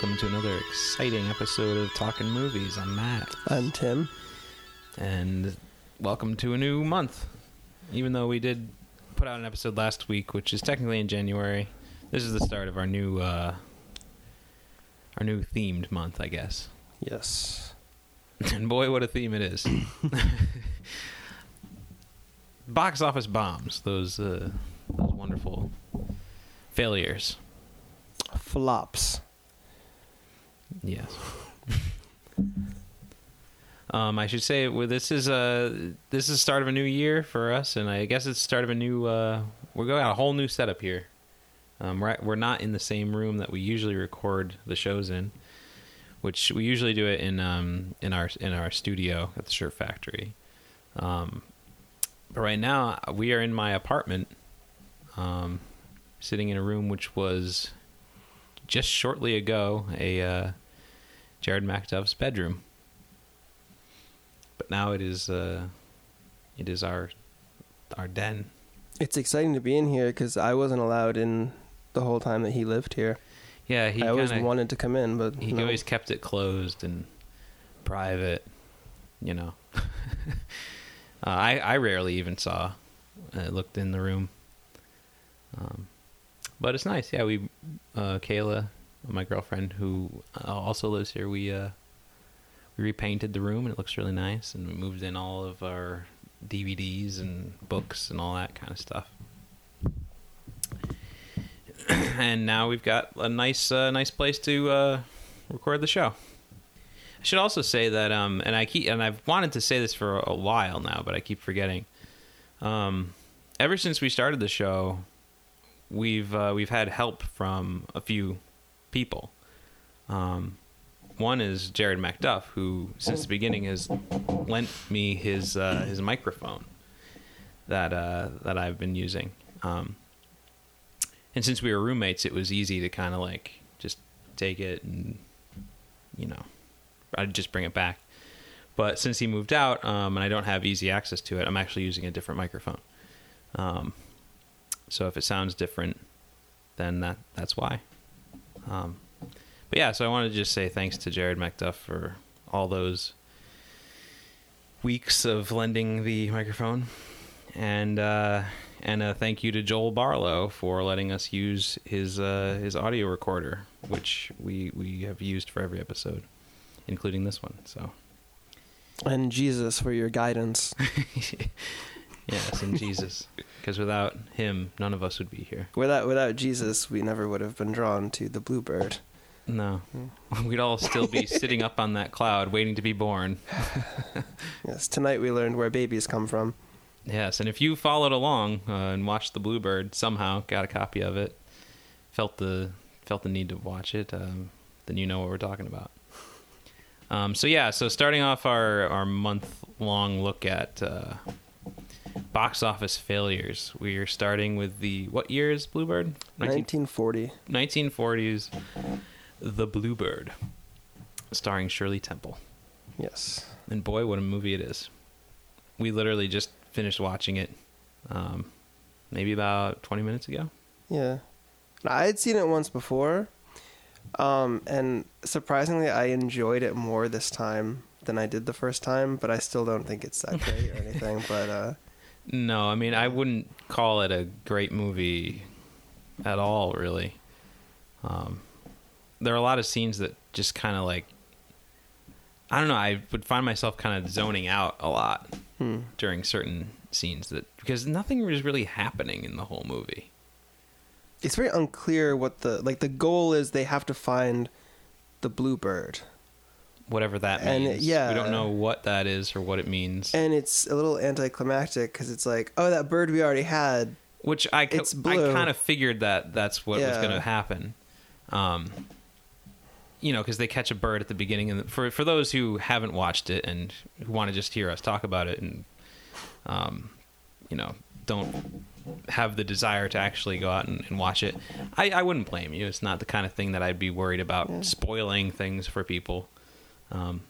Welcome to another exciting episode of Talking Movies. I'm Matt, I'm Tim. and welcome to a new month. Even though we did put out an episode last week, which is technically in January, this is the start of our new uh, our new themed month, I guess. Yes. And boy, what a theme it is! Box office bombs, those uh, those wonderful failures. Flops. Yes. um, I should say well, this is a this is the start of a new year for us, and I guess it's the start of a new. Uh, we're going a whole new setup here. Um, we're we're not in the same room that we usually record the shows in, which we usually do it in um in our in our studio at the Shirt Factory. Um, but right now we are in my apartment, um, sitting in a room which was just shortly ago a uh, Jared MacDuff's bedroom. But now it is uh, it is our our den. It's exciting to be in here because I wasn't allowed in the whole time that he lived here. Yeah, he I always kinda- wanted to come in, but he no. always kept it closed and private. You know, uh, I I rarely even saw uh, looked in the room. Um, but it's nice. Yeah, we uh, Kayla, my girlfriend who uh, also lives here. We uh, we repainted the room and it looks really nice. And we moved in all of our DVDs and books and all that kind of stuff. and now we've got a nice uh, nice place to uh, record the show. I should also say that, um, and I keep and I've wanted to say this for a while now, but I keep forgetting. Um, ever since we started the show, we've uh, we've had help from a few people. Um, one is Jared MacDuff, who since the beginning has lent me his uh, his microphone that uh, that I've been using. Um, and since we were roommates, it was easy to kind of like just take it and you know I'd just bring it back. But since he moved out um, and I don't have easy access to it, I'm actually using a different microphone. Um, so if it sounds different, then that that's why. Um, but yeah, so I wanted to just say thanks to Jared MacDuff for all those weeks of lending the microphone, and uh, and a thank you to Joel Barlow for letting us use his uh, his audio recorder, which we we have used for every episode, including this one. So and Jesus for your guidance. yes, and Jesus, because without him, none of us would be here. without without Jesus, we never would have been drawn to the bluebird. No, we'd all still be sitting up on that cloud, waiting to be born. Yes, tonight we learned where babies come from. Yes, and if you followed along uh, and watched the Bluebird somehow, got a copy of it, felt the felt the need to watch it, um, then you know what we're talking about. Um, so yeah, so starting off our our month long look at uh, box office failures, we are starting with the what year is Bluebird? 19- 1940. 1940s, The Bluebird, starring Shirley Temple. Yes. And boy, what a movie it is. We literally just finished watching it um, maybe about 20 minutes ago. Yeah. I had seen it once before, um, and surprisingly, I enjoyed it more this time than I did the first time. But I still don't think it's that great or anything. But uh, No, I mean, I wouldn't call it a great movie at all, really. Um, there are a lot of scenes that just kind of like, I don't know, I would find myself kind of zoning out a lot hmm. during certain scenes that because nothing was really happening in the whole movie. it's very unclear what the like the goal is. They have to find the bluebird, Whatever that And, means. yeah. We don't know what that is or what it means. and it's a little anticlimactic because it's like, oh, that bird we already had. Which I, It's I kind of figured that that's what was going to happen. Um, you know, because they catch a bird at the beginning, and for for those who haven't watched it and who want to just hear us talk about it, and um, you know, don't have the desire to actually go out and, and watch it, I, I wouldn't blame you. It's not the kind of thing that I'd be worried about Yeah. spoiling things for people. Um,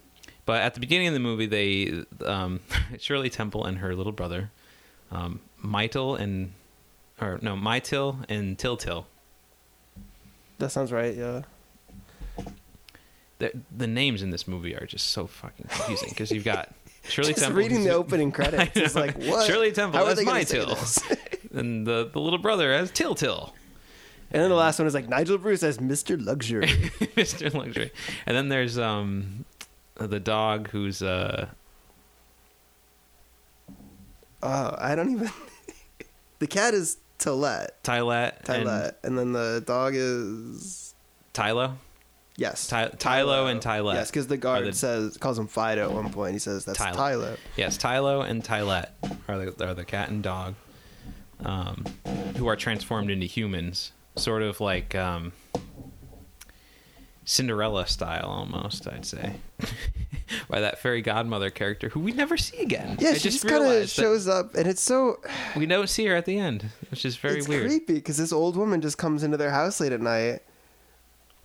but at the beginning of the movie, they um, Shirley Temple and her little brother, um, and or no Mytyl and Tyltyl. That sounds right. Yeah. the, the names in this movie are just so fucking confusing because you've got Shirley Just Temple. reading the opening credits, it's like what? Shirley Temple as they gonna my say till, this? and the the little brother as Till. And then the last one is like Nigel Bruce as Mr. Luxury. Mr. Luxury. And then there's um the dog who's uh oh, I don't even. the cat is Tylette. Tylet and Tylette. And, then the dog is. Tylo. Yes. Ty- Tylo and Tylette. Yes, because the guard the- says calls him Fido at one point. He says that's Tylo. Tylo. Yes, Tylo and Tylet are the are the cat and dog, um, who are transformed into humans, sort of like um, Cinderella style, almost. I'd say, by that fairy godmother character who we never see again. Yeah, I she just kind of shows up, and it's so we don't see her at the end, which is very it's weird. creepy because this old woman just comes into their house late at night.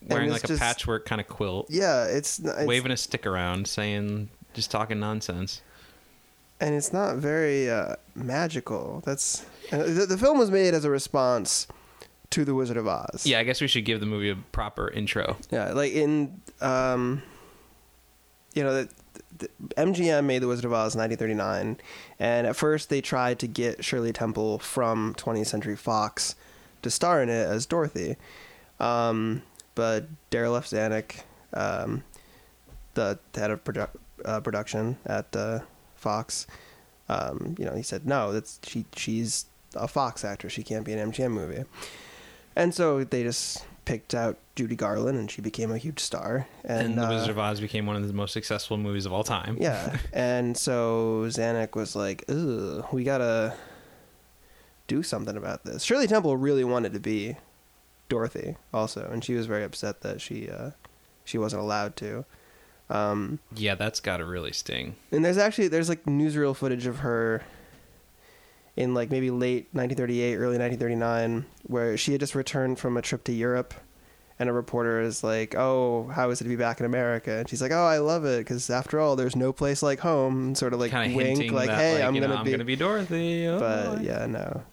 Wearing like a just- patchwork kind of quilt, Yeah, it's, it's waving a stick around, saying just talking nonsense. and it's not very uh, magical. That's and the, the film was made as a response to the Wizard of Oz. Yeah, I guess we should give the movie a proper intro. yeah, like in um, you know, the, the MGM made the Wizard of Oz in 1939, and at first they tried to get Shirley Temple from 20th Century Fox to star in it as Dorothy, um, but Darryl F. Zanuck, um, the head of produ- uh, production at uh, Fox, um, you know, he said no. That's she. She's a Fox actress. She can't be an MGM movie. And so they just picked out Judy Garland, and she became a huge star. And, And, The uh, Wizard of Oz became one of the most successful movies of all time. yeah, and so Zanuck was like, "Ugh, we gotta do something about this." Shirley Temple really wanted to be Dorothy, also, and she was very upset that she uh, she wasn't allowed to. Um, Yeah, that's got to really sting. and there's actually there's like newsreel footage of her in like maybe late 1938, early 1939, where she had just returned from a trip to Europe, and a reporter is like, "Oh, how is it to be back in America?" And she's like, "Oh, I love it because after all, there's no place like home." And sort of like kind of wink, like, that, "Hey, like, I'm know, gonna I'm be." gonna be Dorothy. oh, but yeah, no.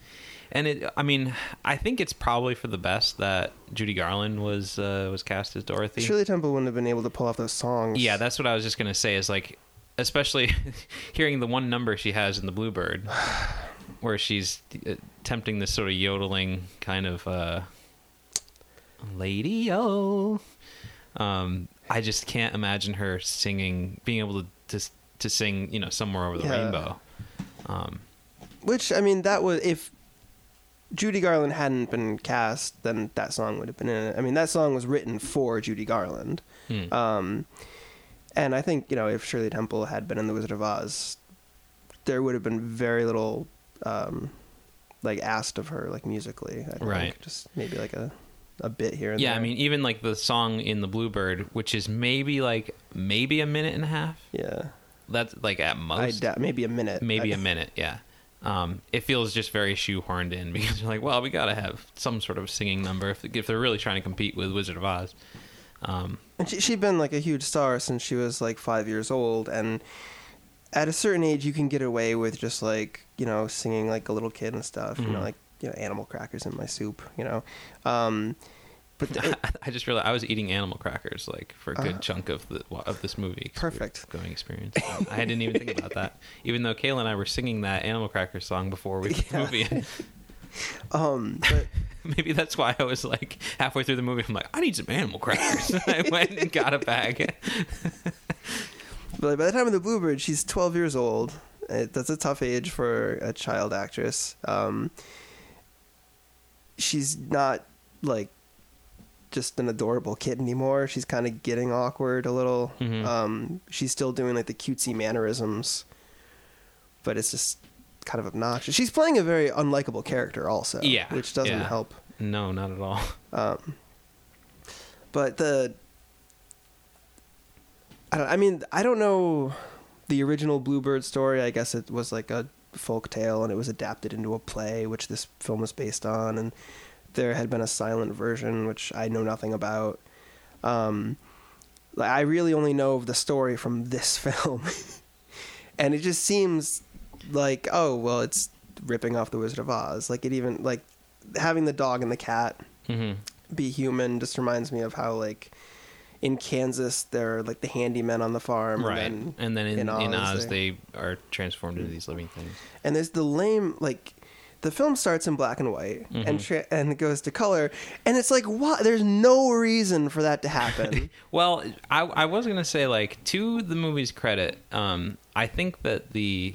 and it. I mean, I think it's probably for the best that Judy Garland was uh, was cast as Dorothy. Shirley Temple wouldn't have been able to pull off those songs. Yeah, that's what I was just gonna say. Is like, especially hearing the one number she has in the Bluebird, where she's uh, tempting this sort of yodeling kind of uh, lady oh. Um, I just can't imagine her singing, being able to to, to sing, you know, somewhere over the Yeah. rainbow. Um, Which I mean, that was if Judy Garland hadn't been cast, then that song would have been in it. I mean, that song was written for Judy Garland. hmm. Um, and I think you know if Shirley Temple had been in The Wizard of Oz, there would have been very little um, like asked of her like musically. I think. Right. Just maybe like a a bit here and yeah, there. I mean, even like the song in the Bluebird, which is maybe like maybe a minute and a half. yeah, That's like at most. maybe a minute. maybe I- a minute yeah um, it feels just very shoehorned in because you're like well we gotta have some sort of singing number if, if they're really trying to compete with wizard of oz um, And she, she'd been like a huge star since she was like five years old, and at a certain age, you can get away with just like you know singing like a little kid and stuff. You know, Mhm. like you know animal crackers in my soup. You know, um, but it, i just realized i was eating animal crackers like for a good Uh, chunk of the of this movie Perfect. going experience i didn't even think about that even though kayla and i were singing that animal cracker song before we the Yeah. movie um, but maybe that's why i was like halfway through the movie i'm like i need some animal crackers i went and got a bag but by the time of the Bluebird, she's twelve years old. It, that's a tough age for a child actress. Um, she's not like just an adorable kid anymore. She's kind of getting awkward a little. Mhm. Um, she's still doing like the cutesy mannerisms, but it's just kind of obnoxious. She's playing a very unlikable character also, Yeah, which doesn't yeah. help. no not at all Um, but the I don't. I mean, I don't know the original Bluebird story. I guess it was like a folk tale, and it was adapted into a play, which this film is based on. And there had been a silent version, which I know nothing about. Um, I really only know of the story from this film, and it just seems like oh well, it's ripping off the Wizard of Oz. Like it even like having the dog and the cat hmm be human just reminds me of how like in Kansas they're like the handymen on the farm, right. And then, And then, then, in, in Oz, they- they are transformed into these living things. and there's the lame like the film starts in black and white Mm-hmm. and tra- and it goes to color and it's like what there's no reason for that to happen Well, I, I was gonna say like to the movie's credit, um, I think that the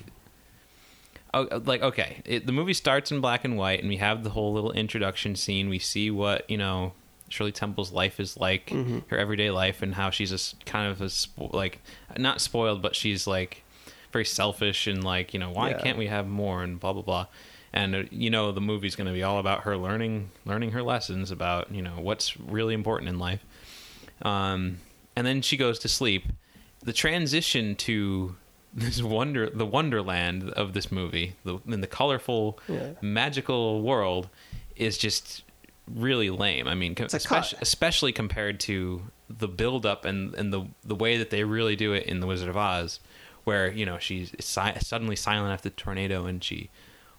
oh, like okay, it, the movie starts in black and white, and we have the whole little introduction scene. We see what you know Shirley Temple's life is like, her everyday life, and how she's a s- kind of a spo- like not spoiled, but she's like very selfish and like you know why Yeah. can't we have more and blah blah blah. And uh, you know the movie's going to be all about her learning learning her lessons about you know what's really important in life um, and then she goes to sleep. The transition to this wonder, the wonderland of this movie, the in the colorful, Yeah. magical world, is just really lame. I mean, especially, especially compared to the build up and and the the way that they really do it in the Wizard of Oz, where you know she's si- suddenly silent after the tornado and she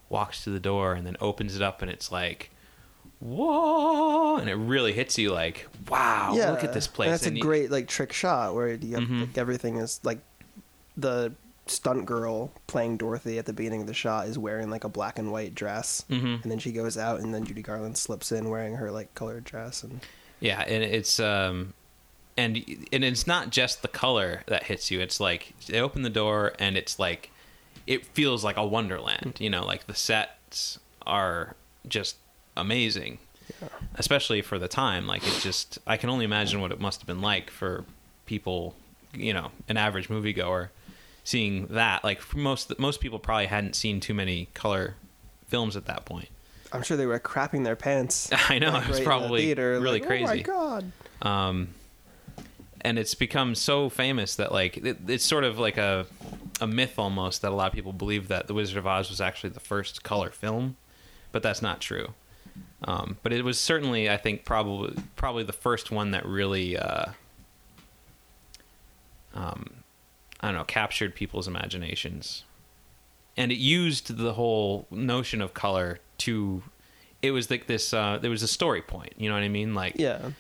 walks to the door and then opens it up and it's like whoa and it really hits you like wow yeah look at this place and that's And a you- great like trick shot where you have, Mhm. like, everything is like the stunt girl playing Dorothy at the beginning of the shot is wearing like a black and white dress. Mhm. and then she goes out and then Judy Garland slips in wearing her like colored dress and yeah and it's um and and it's not just the color that hits you. It's like they open the door and it's like it feels like a wonderland you know? Like the sets are just amazing. Especially for the time. Like it just i can only imagine what it must have been like for people you know an average moviegoer seeing that like most most people probably hadn't seen too many color films at that point I'm sure they were crapping their pants. I know, like, it was right in the probably theater, really like, crazy. Oh my god! um, and it's become so famous that like it, it's sort of like a a myth almost that a lot of people believe that the Wizard of Oz was actually the first color film, but that's not true. Um, but it was certainly, I think, probably probably the first one that really, uh, um, I don't know, captured people's imaginations, and it used the whole notion of color to. It was like this. Uh, there was a story point. You know what I mean? Like Yeah,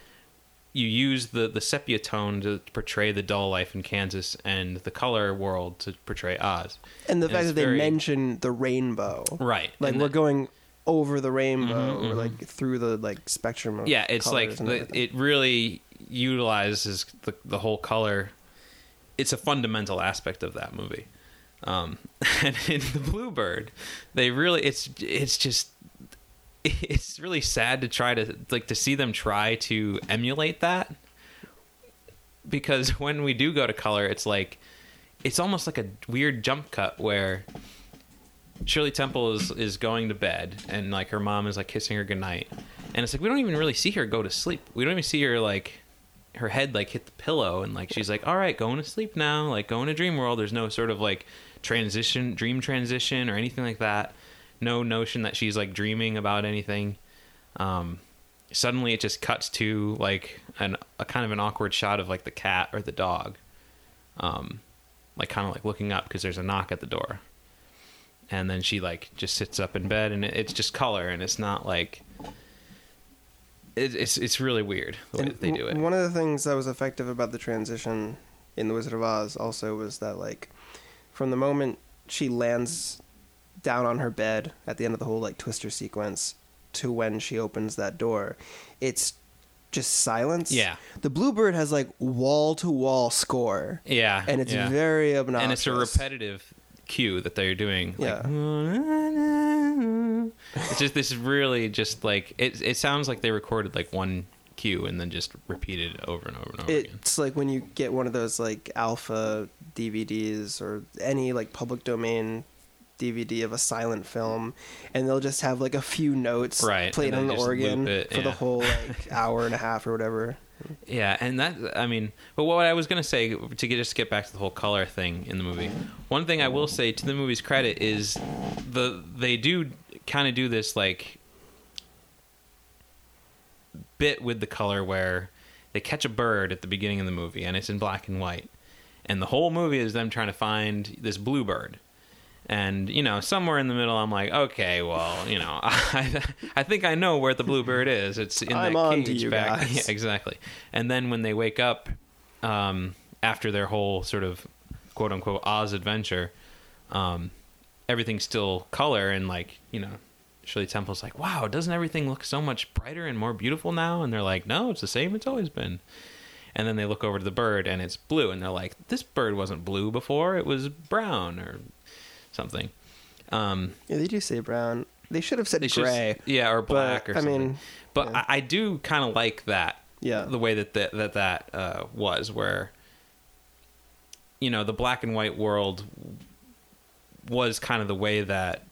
you use the the sepia tone to portray the dull life in Kansas and the color world to portray Oz. and the And fact that they very- mention the rainbow, Right. Like And we're that- going over the rainbow, Mhm, or mhm. like through the like spectrum of yeah, it's like the, it really utilizes the the whole color. It's a fundamental aspect of that movie. Um, and in the Bluebird, they really it's it's just it's really sad to try to like to see them try to emulate that because when we do go to color, it's like it's almost like a weird jump cut where Shirley Temple is is going to bed and like her mom is like kissing her goodnight. And it's like we don't even really see her go to sleep. We don't even see her like her head like hit the pillow and like she's like, All right, going to sleep now, like going to dream world. There's no sort of like transition dream transition or anything like that. No notion that she's like dreaming about anything. Um suddenly it just cuts to like an a kind of an awkward shot of like the cat or the dog. Um like kind of like looking up because there's a knock at the door and then she like just sits up in bed and it, it's just color and it's not like it, it's it's really weird the way And they do it One of the things that was effective about the transition in The Wizard of Oz also was that, like, from the moment she lands down on her bed at the end of the whole, like, twister sequence to when she opens that door, it's just silence. Yeah. The Bluebird has, like, wall to wall score. yeah And it's yeah. very obnoxious. and it's a repetitive cue that they're doing like, it's just this really just like it it sounds like they recorded like one cue and then just repeated it over and over and over again. It's like when you get one of those like alpha DVDs or any like public domain DVD of a silent film, and they'll just have like a few notes Right, played on the organ for the whole like hour and a half or whatever. Yeah, and that I mean, but what I was gonna say to get just get back to the whole color thing in the movie. One thing I will say to the movie's credit is the they do kind of do this like bit with the color where they catch a bird at the beginning of the movie and it's in black and white, and the whole movie is them trying to find this bluebird. And you know, somewhere in the middle, I'm like, okay, well, you know, I, I think I know where the bluebird is. It's in I'm that cage back. Yeah, exactly. And then when they wake up, um, after their whole sort of quote unquote Oz adventure, um, everything's still color and like you know, Shirley Temple's like, wow, doesn't everything look so much brighter and more beautiful now? And they're like, no, it's the same. It's always been. And then they look over to the bird and it's blue, and they're like, this bird wasn't blue before; it was brown or something. Um, Yeah, they do say brown. They should have said gray. yeah, or black but, or I something. mean, but yeah. I, I do kind of like that. Yeah. the way that that that, that uh, was, where you know the black and white world was kind of the way that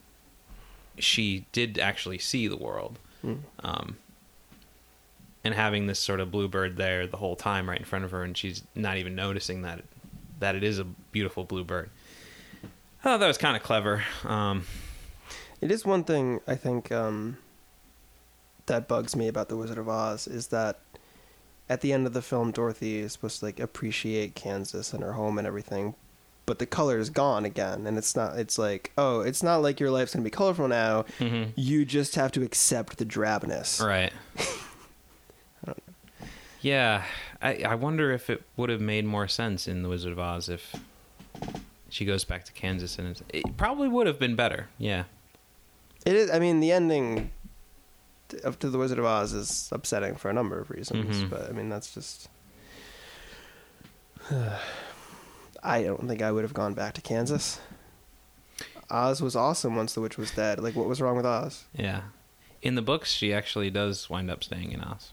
she did actually see the world. Mm. Um, and having this sort of bluebird there the whole time right in front of her, and she's not even noticing that that it is a beautiful bluebird. I thought that was kind of clever. Um, It is one thing I think um, that bugs me about the Wizard of Oz is that at the end of the film, Dorothy is supposed to like appreciate Kansas and her home and everything, but the color is gone again, and it's not. It's like, oh, it's not like your life's gonna be colorful now. mhm. You just have to accept the drabness. Right. yeah, I I wonder if it would have made more sense in The Wizard of Oz if she goes back to Kansas and it probably would have been better. Yeah. It is. I mean, the ending of to the Wizard of Oz is upsetting for a number of reasons, Mhm. but I mean, that's just. I don't think I would have gone back to Kansas. Oz was awesome once the witch was dead. Like, what was wrong with Oz? Yeah. In the books, she actually does wind up staying in Oz.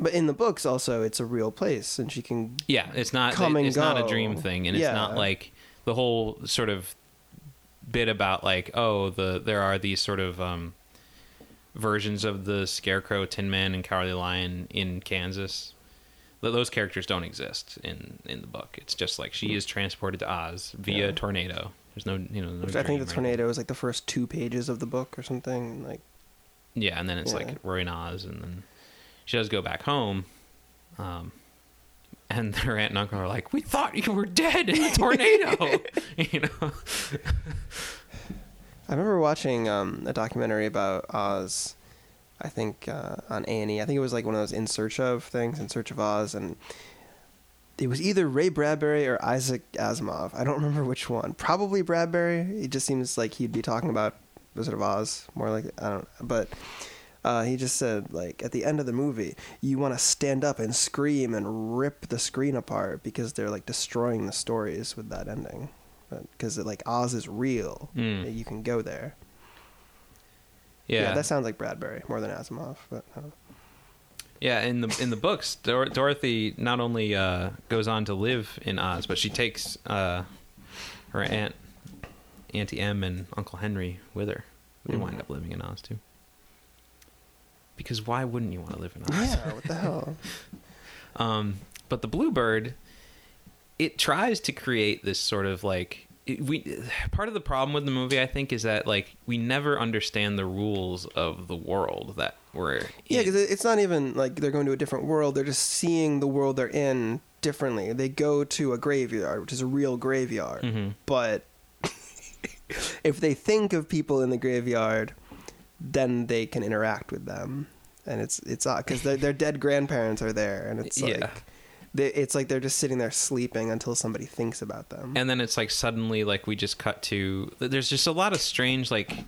But in the books, also, it's a real place, and she can. Yeah, it's not Come and it's not a dream thing, and it's not like the whole sort of bit about like oh the there are these sort of um, versions of the Scarecrow, Tin Man, and Cowardly Lion in Kansas. Those characters don't exist in in the book. It's just like she is transported to Oz via Yeah. tornado. There's no you know. No I think the tornado is like the first two pages of the book or something. Like, Yeah, and then it's Yeah. like Roy and Oz, and then she does go back home. Um, and her aunt and uncle are like, "We thought you were dead in the tornado," you know. I remember watching um, a documentary about Oz. I think uh, on A and E. I think it was like one of those In Search of things, In Search of Oz, and it was either Ray Bradbury or Isaac Asimov. I don't remember which one. Probably Bradbury. It just seems like he'd be talking about Wizard of Oz more like I don't. But uh, he just said like at the end of the movie, you want to stand up and scream and rip the screen apart because they're like destroying the stories with that ending. Because like Oz is real, Mm. you can go there. Yeah, Yeah, that sounds like Bradbury more than Asimov, but know. yeah. In the in the books, Dor- Dorothy not only uh, goes on to live in Oz, but she takes uh, her aunt, Auntie Em, and Uncle Henry with her. They Mhm. wind up living in Oz too. Because why wouldn't you want to live in Oz? Yeah, what the hell? Um, but the Bluebird, it tries to create this sort of like it- we. Part of the problem with the movie, I think, is that like we never understand the rules of the world that we're. Yeah, because it's not even like they're going to a different world. They're just seeing the world they're in differently. They go to a graveyard, which is a real graveyard. Mhm. But if they think of people in the graveyard, then they can interact with them, and it's it's odd because their their dead grandparents are there, and it's like. Yeah. They, it's like they're just sitting there sleeping until somebody thinks about them. and then it's like suddenly like we just cut to there's just a lot of strange like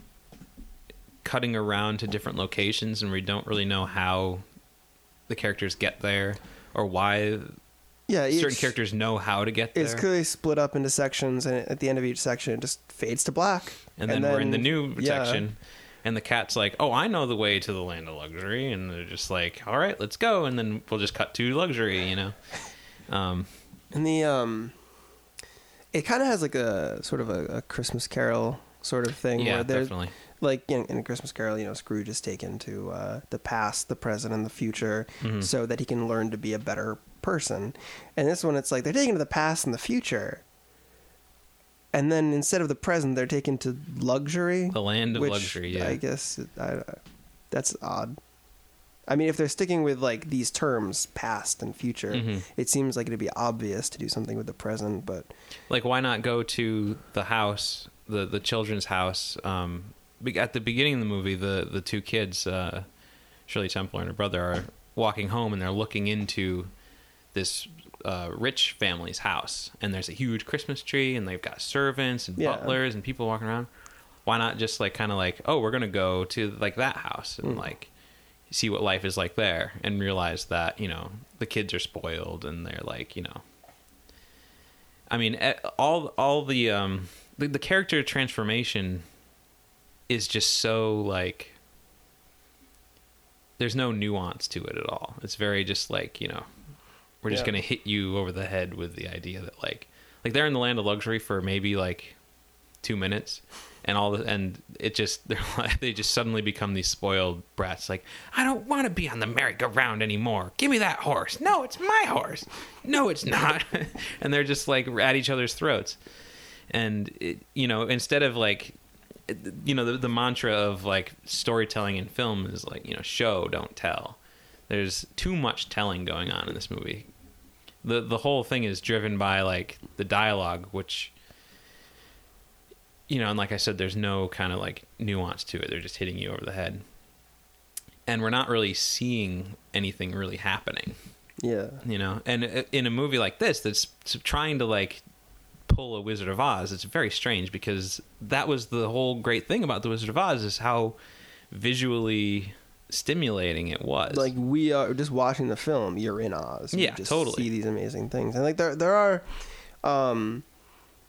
cutting around to different locations and we don't really know how the characters get there or why yeah, certain each- characters know how to get there It's clearly split up into sections, and at the end of each section, it just fades to black. and then, we're in the new yeah. section and the cat's like oh i know the way to the land of luxury. And they're just like all right let's go. And then we'll just cut to luxury you know? Um And the um, it kind of has like a sort of a, a Christmas Carol sort of thing yeah where there's definitely. like in, in a Christmas Carol, you know, Scrooge is taken to uh, the past, the present, and the future, Mhm. so that he can learn to be a better person. And this one, it's like they're taken to the past and the future, and then instead of the present, they're taken to luxury. the land of which luxury yeah I guess I, that's odd. I mean, if they're sticking with like these terms, past and future, Mhm. it seems like it'd be obvious to do something with the present. But like why not go to the house the the children's house. Um, at the beginning of the movie, the the two kids, uh, Shirley Temple and her brother, are walking home and they're looking into this uh, rich family's house, and there's a huge Christmas tree, and they've got servants and Yeah. butlers and people walking around. Why not just like kind of like, oh, we're gonna go to like that house and like see what life is like there, and realize that you know the kids are spoiled and they're like you know. I mean, eh, all all the um the, the character transformation is just so like there's no nuance to it at all. It's very just like, you know, we're just Yeah. going to hit you over the head with the idea that like like they're in the land of luxury for maybe like 2 minutes and all the and it just they're like they just suddenly become these spoiled brats like I don't want to be on the merry-go-round anymore. Give me that horse. No, it's my horse. No, it's not. and they're just like at each other's throats. And it, you know, instead of like you know the, the mantra of like storytelling in film is like you know show don't tell there's too much telling going on in this movie the the whole thing is driven by like the dialogue which you know and like i said there's no kind of like nuance to it. They're just hitting you over the head. And we're not really seeing anything really happening. Yeah. you know? And in a movie like this that's trying to like pull a wizard of oz it's very strange because that was the whole great thing about the wizard of oz is how visually stimulating it was. Like we are just watching the film you're in oz. You Yeah, just totally. see these amazing things. And like there there are um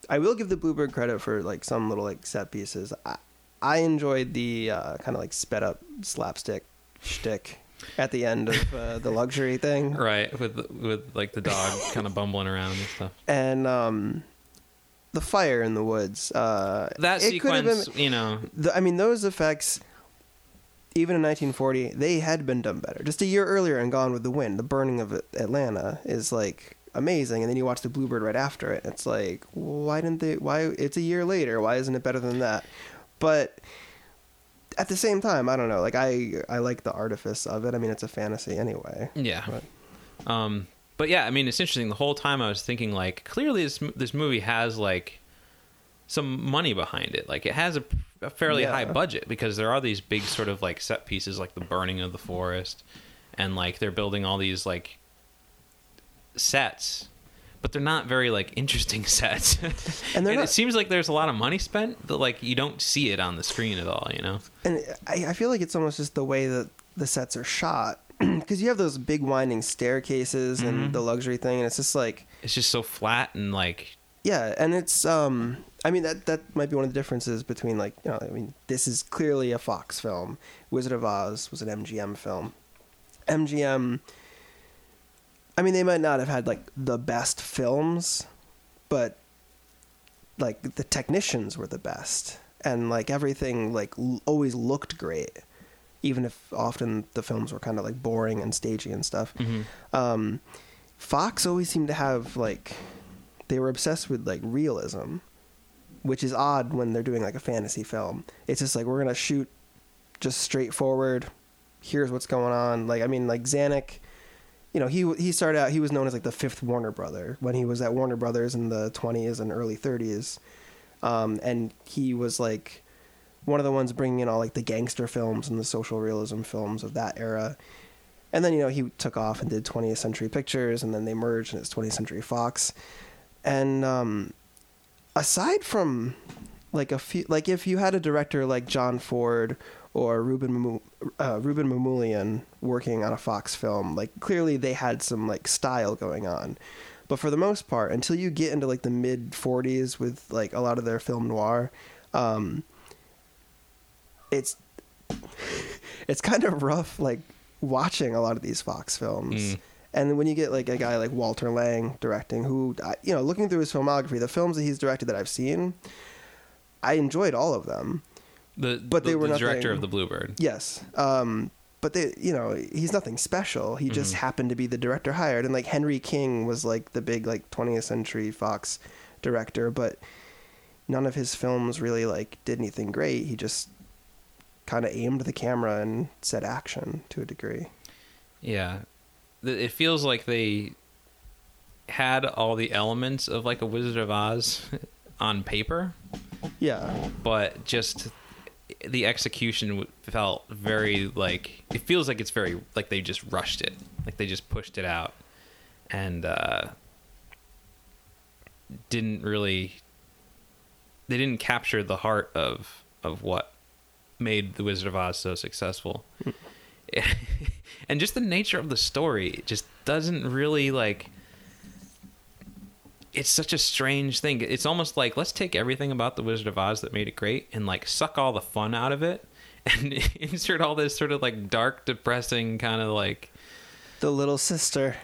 i will give the bluebird credit for like some little like set pieces. I, I enjoyed the uh, kind of like sped up slapstick shtick at the end of uh, the luxury thing. Right with with like the dog kind of bumbling around and stuff. And um the fire in the woods uh that it could have sequence been you know. The, I mean, those effects, even in 1940, they had been done better. Just a year earlier in Gone with the Wind, the burning of Atlanta is like amazing, and then you watch the Bluebird right after it. It's like, why didn't they? Why it's a year later? Why isn't it better than that? But at the same time, I don't know. Like I, I like the artifice of it. I mean, it's a fantasy anyway. Yeah. But- Um, but yeah, I mean, it's interesting. The whole time I was thinking, like, clearly this this movie has like some money behind it. Like, it has a, a fairly Yeah. high budget because there are these big sort of like set pieces, like the burning of the forest, and like they're building all these like sets. But they're not very like interesting sets, And they're it seems like there's a lot of money spent, but like you don't see it on the screen at all. You know? And I, I feel like it's almost just the way that the sets are shot. Because you have those big winding staircases and mm-hmm. the luxury thing, and it's just like It's just so flat and like Yeah, and it's um I mean that that might be one of the differences between like, you know, I mean this is clearly a Fox film. Wizard of Oz was an MGM film. MGM I mean they might not have had like the best films, but like the technicians were the best and like everything like l- always looked great even if often the films were kind of like boring and stagey and stuff mhm. um, Fox always seemed to have like they were obsessed with like realism, which is odd when they're doing like a fantasy film. It's just like we're gonna shoot just straightforward. Here's what's going on. Like I mean, like Zanuck, you know, he he started out. He was known as like the fifth Warner brother when he was at Warner Brothers in the 20s and early 30s, um, and he was like one of the ones bringing in all like the gangster films and the social realism films of that era. And then you know he took off and did 20th Century Pictures, and then they merged and it's 20th Century Fox. And um, aside from like a few, like if you had a director like John Ford or Rouben uh, Rouben Mamoulian working on a Fox film, like clearly they had some like style going on. But for the most part, until you get into like the mid 40s with like a lot of their film noir, um, it's it's kind of rough like watching a lot of these Fox films. Mm. And when you get like a guy like Walter Lang directing, who you know, looking through his filmography, the films that he's directed that I've seen, I enjoyed all of them. The But the, they were the director of the Bluebird. Yes, um, but they, you know, he's nothing special. He just Mhm. happened to be the director hired, and like Henry King was like the big like 20th Century Fox director, but none of his films really like did anything great. He just kind of aimed the camera and said action to a degree. Yeah, it feels like they had all the elements of like a Wizard of Oz on paper, Yeah. but just the execution felt very like it feels like it's very like they just rushed it. Like they just pushed it out. And uh didn't really they didn't capture the heart of of what made the wizard of oz so successful and just the nature of the story just doesn't really like it's such a strange thing. It's almost like let's take everything about the Wizard of Oz that made it great and like suck all the fun out of it and insert all this sort of like dark, depressing kind of like The little sister.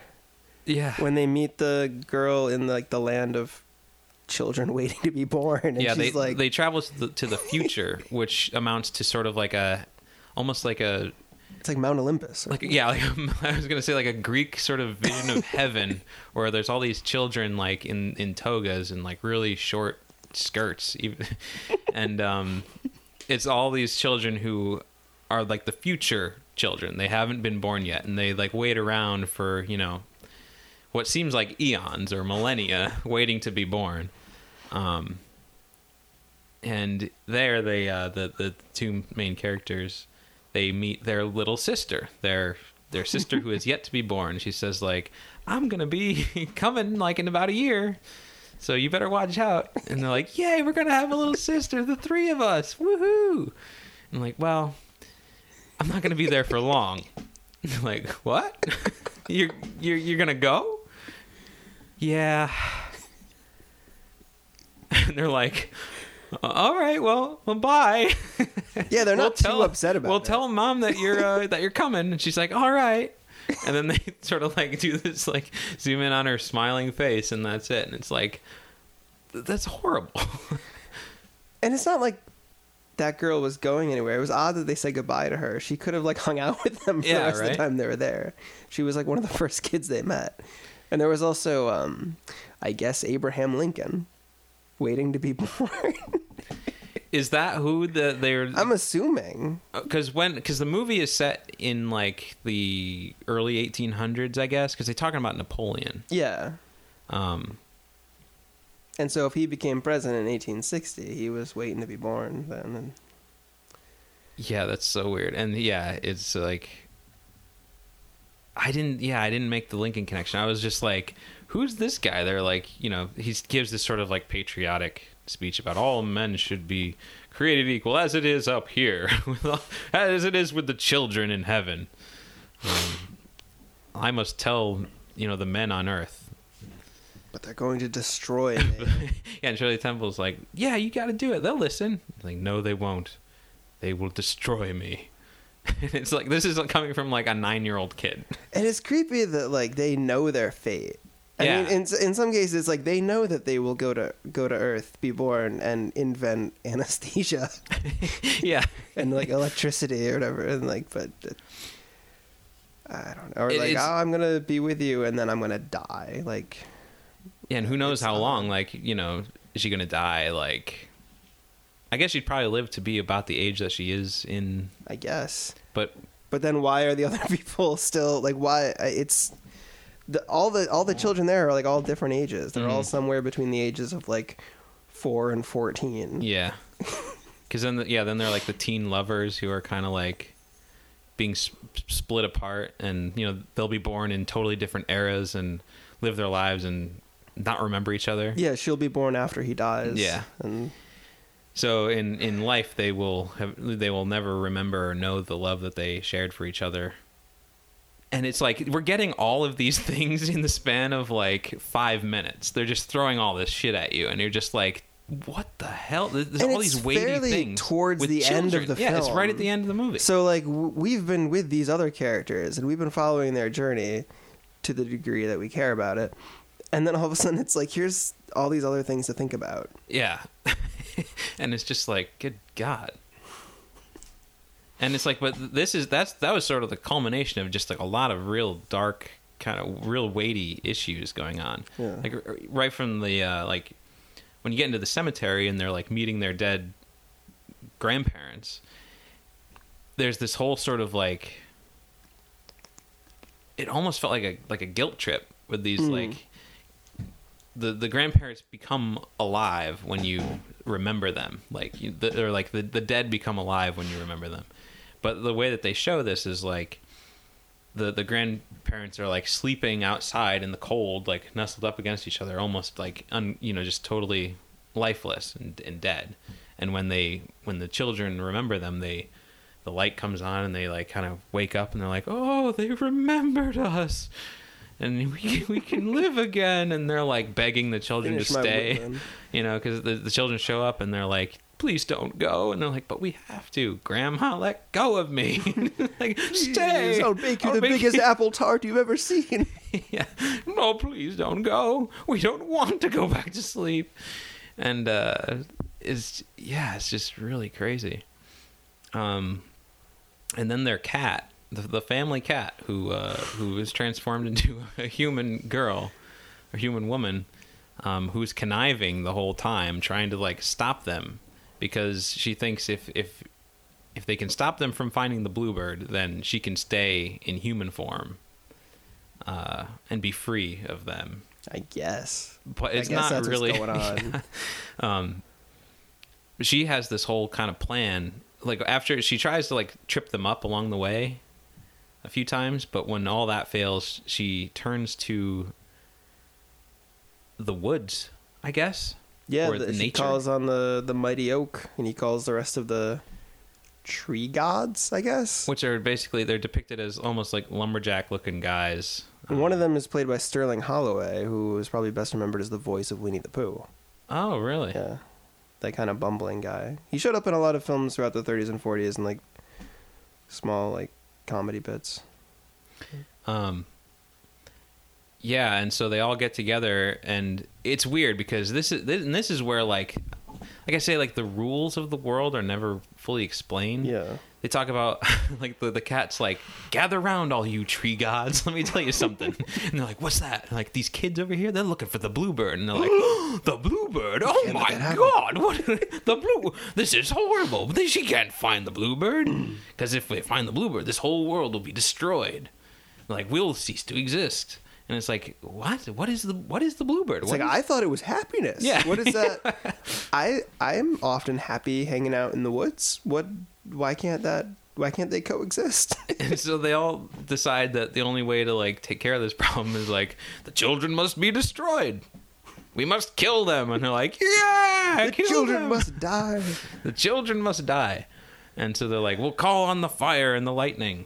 yeah, When they meet the girl in like the land of children waiting to be born, and yeah. she's They like, they travel to the, to the future, which amounts to sort of like a almost like a it's like Mount Olympus. like yeah like i was gonna say like a greek sort of vision of heaven where there's all these children like in in togas and like really short skirts even and um it's all these children who are like the future children they haven't been born yet and they like wait around for you know what seems like eons or millennia waiting to be born um and there they uh the the two main characters they meet their little sister their their sister who is yet to be born. She says like i'm gonna be coming like in about a year. So you better watch out. And they're like yay we're gonna have a little sister the three of us. Woohoo. I'm like well i'm not gonna be there for long. Like what? You're you're you're gonna go? Yeah. And they're like all right well well bye yeah, they're not too upset about We'll it. tell mom that you're uh, that you're coming, and she's like, "All right." And then they sort of like do this like zoom in on her smiling face, and that's it. And it's like, that's horrible. And it's not like that girl was going anywhere. It was odd that they said goodbye to her. She could have like hung out with them for Yeah, the rest of right? the time they were there. She was like one of the first kids they met. And there was also, um, I guess, Abraham Lincoln waiting to be born. Is that who the they're? I'm assuming. Because when because the movie is set in like the early 1800s, I guess, because they're talking about Napoleon. Yeah. Um, And so if he became president in 1860, he was waiting to be born then. And Yeah, that's so weird. And yeah, it's like I didn't yeah, I didn't make the Lincoln connection. I was just like, who's this guy? They're like, you know, he gives this sort of like patriotic speech about all men should be created equal as it is up here, all- as it is with the children in heaven. Um, I must tell, you know, the men on earth. but they're going to destroy me. Yeah, and Shirley Temple's like, yeah, you got to do it. They'll listen. Like, no, they won't. They will destroy me. And it's like this is coming from like a nine-year-old kid. and it's creepy that like they know their fate. I Yeah. mean, in in some cases, like they know that they will go to go to Earth, be born, and invent anesthesia yeah, and like electricity or whatever, and like, but uh, I don't know, or It like, oh, I'm gonna be with you, and then I'm gonna die. Like, yeah, and who knows how long? Like, you know, is she gonna die? Like, I guess she'd probably live to be about the age that she is in. I guess. But But then why are the other people still like? Why it's the all the all the children there are like all different ages. They're all Mhm. somewhere between the ages of like four and fourteen. yeah, because then the, yeah, then they're like the teen lovers who are kind of like being s- split apart, and you know they'll be born in totally different eras and live their lives and not remember each other. Yeah, she'll be born after he dies. Yeah. and So in in life, they will have they will never remember or know the love that they shared for each other. And it's like we're getting all of these things in the span of like five minutes. They're just throwing all this shit at you, and you're just like, "What the hell?" There's And all these weighty things towards with the end of children. the Yeah, it's right at the end of the movie. So like we've been with these other characters and we've been following their journey to the degree that we care about it. And then all of a sudden it's like here's all these other things to think about. Yeah. and it's just like, good God. And it's like, but this is that's that was sort of the culmination of just like a lot of real dark, kind of real weighty issues going on. Yeah. Like r- right from the uh, like when you get into the cemetery and they're like meeting their dead grandparents. There's this whole sort of like it almost felt like a like a guilt trip with these Mm. like the the grandparents become alive when you remember them. Like you, the, or like the the dead become alive when you remember them. But the way that they show this is like the the grandparents are like sleeping outside in the cold, like nestled up against each other, almost like un, you know just totally lifeless and, and dead. And when they when the children remember them, they the light comes on and they like kind of wake up and they're like, "Oh, they remembered us." And we, we can live again, and they're like begging the children Finish to stay, you know, because the, the children show up and they're like, "Please don't go," and they're like, "But we have to, Grandma, let go of me, like stay." I'll make you I'll the make biggest apple tart you've ever seen. yeah. No, please don't go. We don't want to go back to sleep. And uh it's yeah, it's just really crazy. Um and then their cat, the, the family cat who uh who is transformed into a human girl, a human woman, um who's conniving the whole time trying to like stop them because she thinks if if if they can stop them from finding the bluebird, then she can stay in human form uh, and be free of them. I guess. But I it's guess not really. going on. um, she has this whole kind of plan. Like after she tries to like trip them up along the way a few times, but when all that fails, she turns to the woods. I guess. Yeah, the, nature. calls on the the mighty oak, and he calls the rest of the tree gods. I guess. Which are basically they're depicted as almost like lumberjack looking guys. And one of them is played by Sterling Holloway, who is probably best remembered as the voice of Winnie the Pooh. Oh, really? Yeah, that kind of bumbling guy. He showed up in a lot of films throughout the 30s and 40s, and like small like comedy bits. Um, yeah, and so they all get together, and it's weird because this is this, and this is where like, like I say, like the rules of the world are never fully explained. Yeah. They talk about like the the cat's like gather round all you tree gods. Let me tell you something. and they're like, what's that? And like these kids over here, they're looking for the bluebird, and they're like, the bluebird. Oh my god, what the blue? This is horrible. They- She can't find the bluebird because if they find the bluebird, this whole world will be destroyed. Like we'll cease to exist. And it's like, what? What is the what is the bluebird? It's What like is- I thought it was happiness. Yeah. What is that? I I'm often happy hanging out in the woods. What? Why can't that? Why can't they coexist? and so they all decide that the only way to like take care of this problem is like the children must be destroyed. We must kill them, and they're like, "Yeah, the children them. must die. The children must die." And so they're like, "We'll call on the fire and the lightning."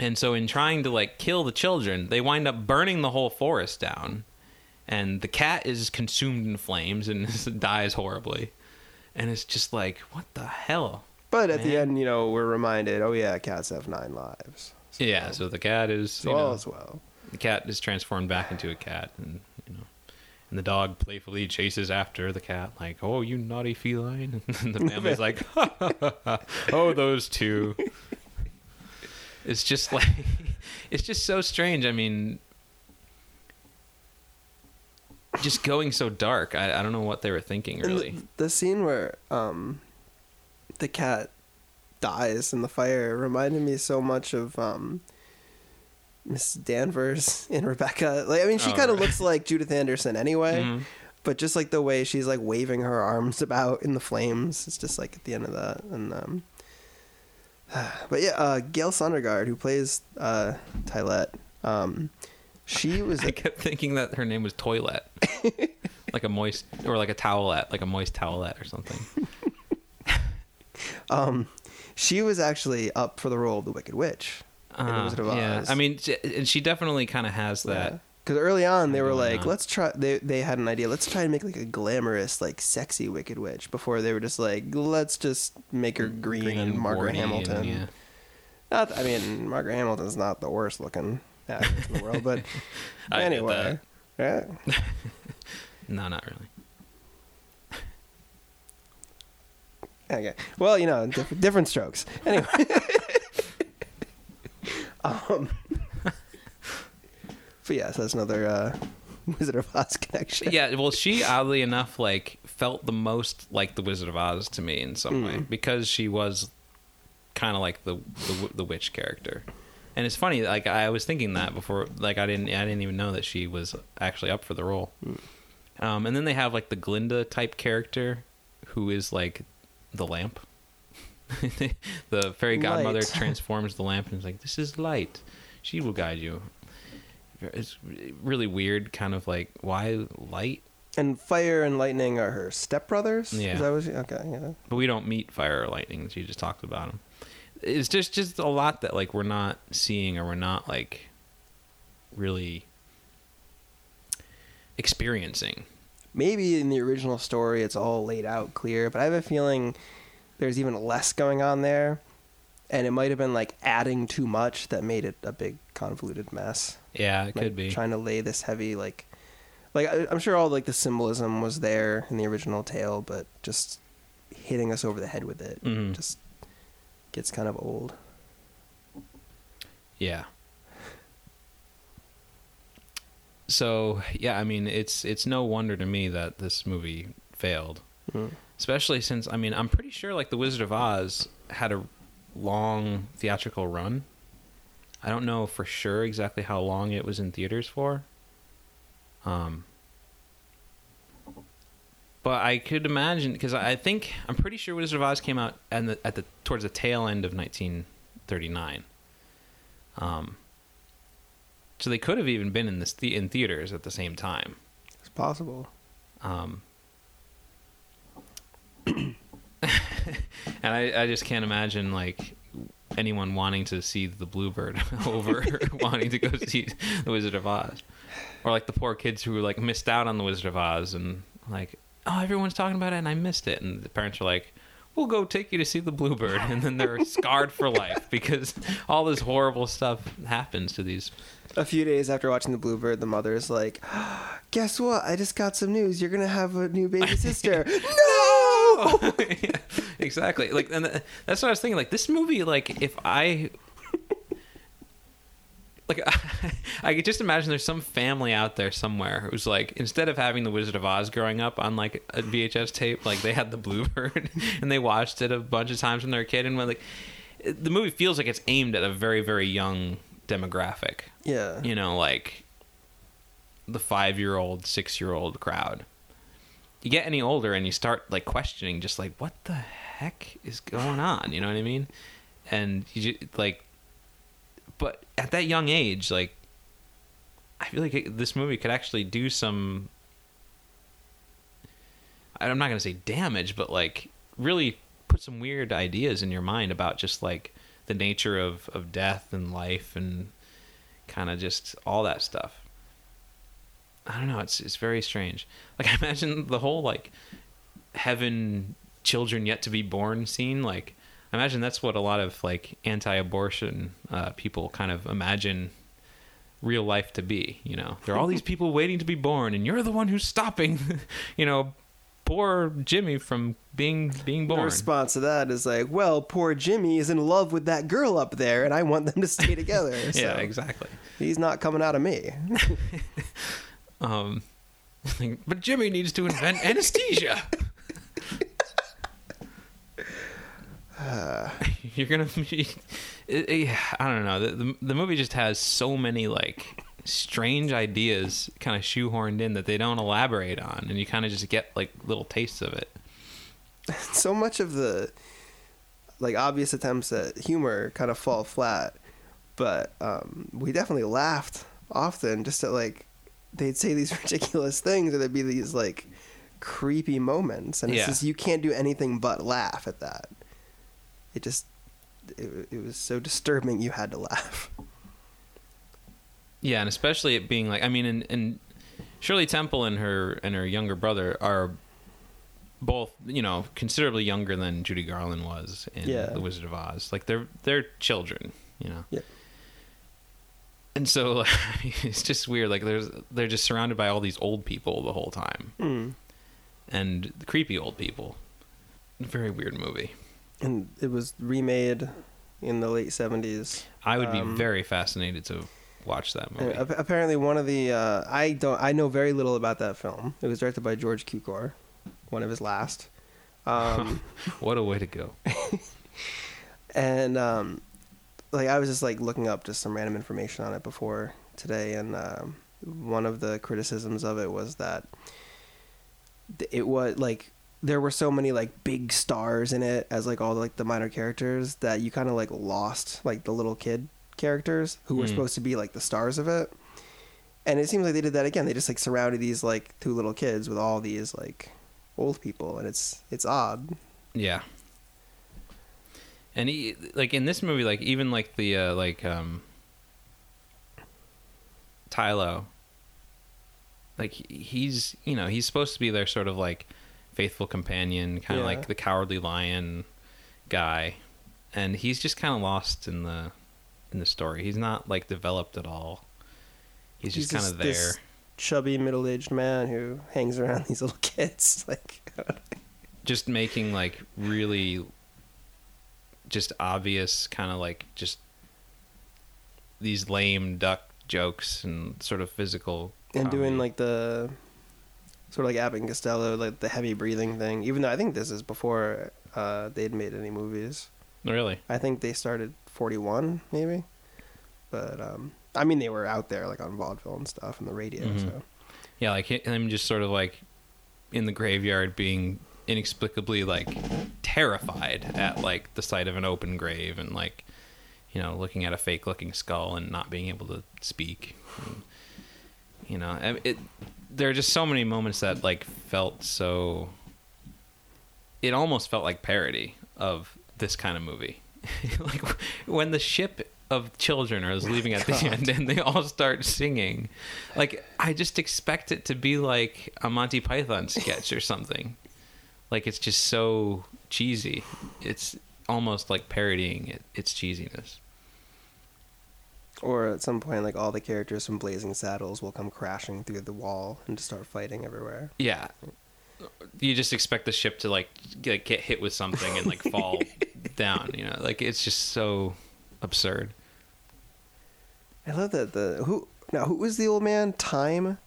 And so, in trying to like kill the children, they wind up burning the whole forest down, and the cat is consumed in flames and dies horribly. And it's just like, what the hell? But at the end, you know, we're reminded. Oh yeah, cats have nine lives. So, Yeah, so the cat is So you know, all is well. the cat is transformed back into a cat and you know and the dog playfully chases after the cat like oh you naughty feline and the family's like oh those two it's just like it's just so strange i mean just going so dark i, I don't know what they were thinking really the, the scene where um, the cat dies in the fire reminded me so much of um, Miss Danvers in Rebecca. Like, I mean, she Oh, kind of right. looks like Judith Anderson anyway, Mhm. but just like the way she's like waving her arms about in the flames, it's just like at the end of that. And um, but yeah, uh, Gale Sondergaard, who plays uh, Tylette, um, she was i kept thinking that her name was toilet like a moist or like a towelette like a moist towelette or something um, she was actually up for the role of the Wicked Witch. Uh, yeah. I mean, she- and she definitely kind of has that. Because early on they were like, on. let's try. They they had an idea. Let's try and make like a glamorous, like sexy Wicked Witch. Before they were just like, let's just make her green, and Margaret and, Hamilton. yeah. Not, I mean, Margaret Hamilton's not the worst looking actress in the world, but anyway, yeah. No, not really. Okay. Well, you know, diff- different strokes. Anyway. um. But yes, that's another uh, Wizard of Oz connection. Yeah, well, she oddly enough like felt the most like the Wizard of Oz to me in some Hmm. way because she was kind of like the, the the witch character. And it's funny, like I was thinking that before, like I didn't, I didn't even know that she was actually up for the role. Hmm. Um, and then they have like the Glinda type character, who is like the lamp. the fairy godmother Light. transforms the lamp and is like, "This is light. She will guide you." It's really weird, kind of like why light, And fire and lightning are her stepbrothers. Yeah. Is that she, okay. Yeah. but we don't meet fire or lightning. She just talked about them. It's just just a lot that like we're not seeing or we're not like really experiencing. Maybe in the original story it's all laid out clear, but I have a feeling there's even less going on there, and it might have been like adding too much that made it a big convoluted mess. Yeah, it like, could be. trying to lay this heavy like like i'm sure all like the symbolism was there in the original tale but just hitting us over the head with it Mhm. just gets kind of old Yeah. So yeah, I mean it's it's no wonder to me that this movie failed, Mm. especially since I mean I'm pretty sure like the Wizard of Oz had a long theatrical run. I don't know for sure exactly how long it was in theaters for. Um, but I could imagine because I think I'm pretty sure Wizard of Oz came out at the, at the towards the tail end of 1939. Um, so they could have even been in this the- in theaters at the same time. it's possible Um, and I, I just can't imagine like anyone wanting to see the Bluebird over wanting to go see the Wizard of Oz, or like the poor kids who like missed out on the Wizard of Oz and like oh everyone's talking about it and I missed it. And the parents are like. We'll go take you to see the Bluebird, and then they're scarred for life because all this horrible stuff happens to these. a few days after watching the bluebird the mother's like guess what? I just got some news. You're gonna have a new baby sister. No Yeah, exactly. Like, and th- that's what I was thinking. Like, this movie, like, if I, like, I could just imagine there's some family out there somewhere who's like, instead of having the Wizard of Oz growing up on like a VHS tape, like they had the Bluebird and they watched it a bunch of times when they were a kid, and when like, the movie feels like it's aimed at a very, very young demographic. yeah You know, like the five-year-old, six-year-old crowd you get any older and you start like questioning just like what the heck is going on? You know what i mean? And you like but at that young age like i feel like it, this movie could actually do some i'm not going to say damage but like really put some weird ideas in your mind about just like the nature of of death and life and kind of just all that stuff I don't know. It's it's very strange. Like I imagine the whole like heaven children yet to be born scene. Like I imagine that's what a lot of like anti-abortion uh, people kind of imagine real life to be. You know, there are all these people waiting to be born, and you're the one who's stopping. you know, poor Jimmy from being being the born. response to that is like well poor jimmy is in love with that girl up there and i want them to stay together so yeah, exactly. he's not coming out of me Um, but Jimmy needs to invent anesthesia. You're gonna be. It, it- I don't know. The, the the movie just has so many like strange ideas kind of shoehorned in that they don't elaborate on, and you kind of just get like little tastes of it. so much of the like obvious attempts at humor kind of fall flat but um, we definitely laughed often just at like they'd say these ridiculous things or there'd be these like creepy moments and it's Yeah. just you can't do anything but laugh at that it just it, it was so disturbing you had to laugh Yeah, and especially it being like I mean, and, and Shirley Temple and her and her younger brother are both you know considerably younger than Judy Garland was in Yeah. The Wizard of Oz. Like they're they're children, you know. Yeah. And so it's just weird. Like there's they're just surrounded by all these old people the whole time, mm. and creepy old people. Very weird movie. and it was remade in the late 70s I would be Um, very fascinated to watch that movie. Apparently, one of the uh, I don't I know very little about that film. It was directed by George Cukor, one of his last. Um, what a way to go! and um, like I was just like looking up just some random information on it before today, and um, one of the criticisms of it was that it was like there were so many like big stars in it as like all like the minor characters that you kind of like lost like the little kid characters who were Hmm. supposed to be like the stars of it. And it seems like they did that again. They just like surrounded these like two little kids with all these like old people, and it's it's odd. Yeah. And he like in this movie, like even like the uh, like um Tylo, like he's you know he's supposed to be their sort of like faithful companion, kind of Yeah. like the cowardly lion guy, and he's just kind of lost in the in the story. He's not like developed at all. He's just kind of there. this chubby middle-aged man who hangs around these little kids. Like just making like really just obvious kind of like just these lame duck jokes and sort of physical and doing like the sort of like Abbott and Costello, like the heavy breathing thing. Even though I think this is before uh, they'd made any movies. really I think they started 41 maybe, but um, I mean they were out there like on vaudeville and stuff and the radio. Mhm. So yeah like him just sort of like in the graveyard being inexplicably like terrified at like the sight of an open grave and like you know looking at a fake looking skull and not being able to speak. And, you know it there are just so many moments that like felt so it almost felt like parody of this kind of movie. Like when the ship of children are leaving at the end and they all start singing like i just expect it to be like a monty python sketch or something. Like it's just so cheesy it's almost like parodying it, its cheesiness or at some point like all the characters from Blazing Saddles will come crashing through the wall and just start fighting everywhere. yeah you just expect the ship to like get, get hit with something and like fall down you know like it's just so absurd I love that the who now who was the old man? Time.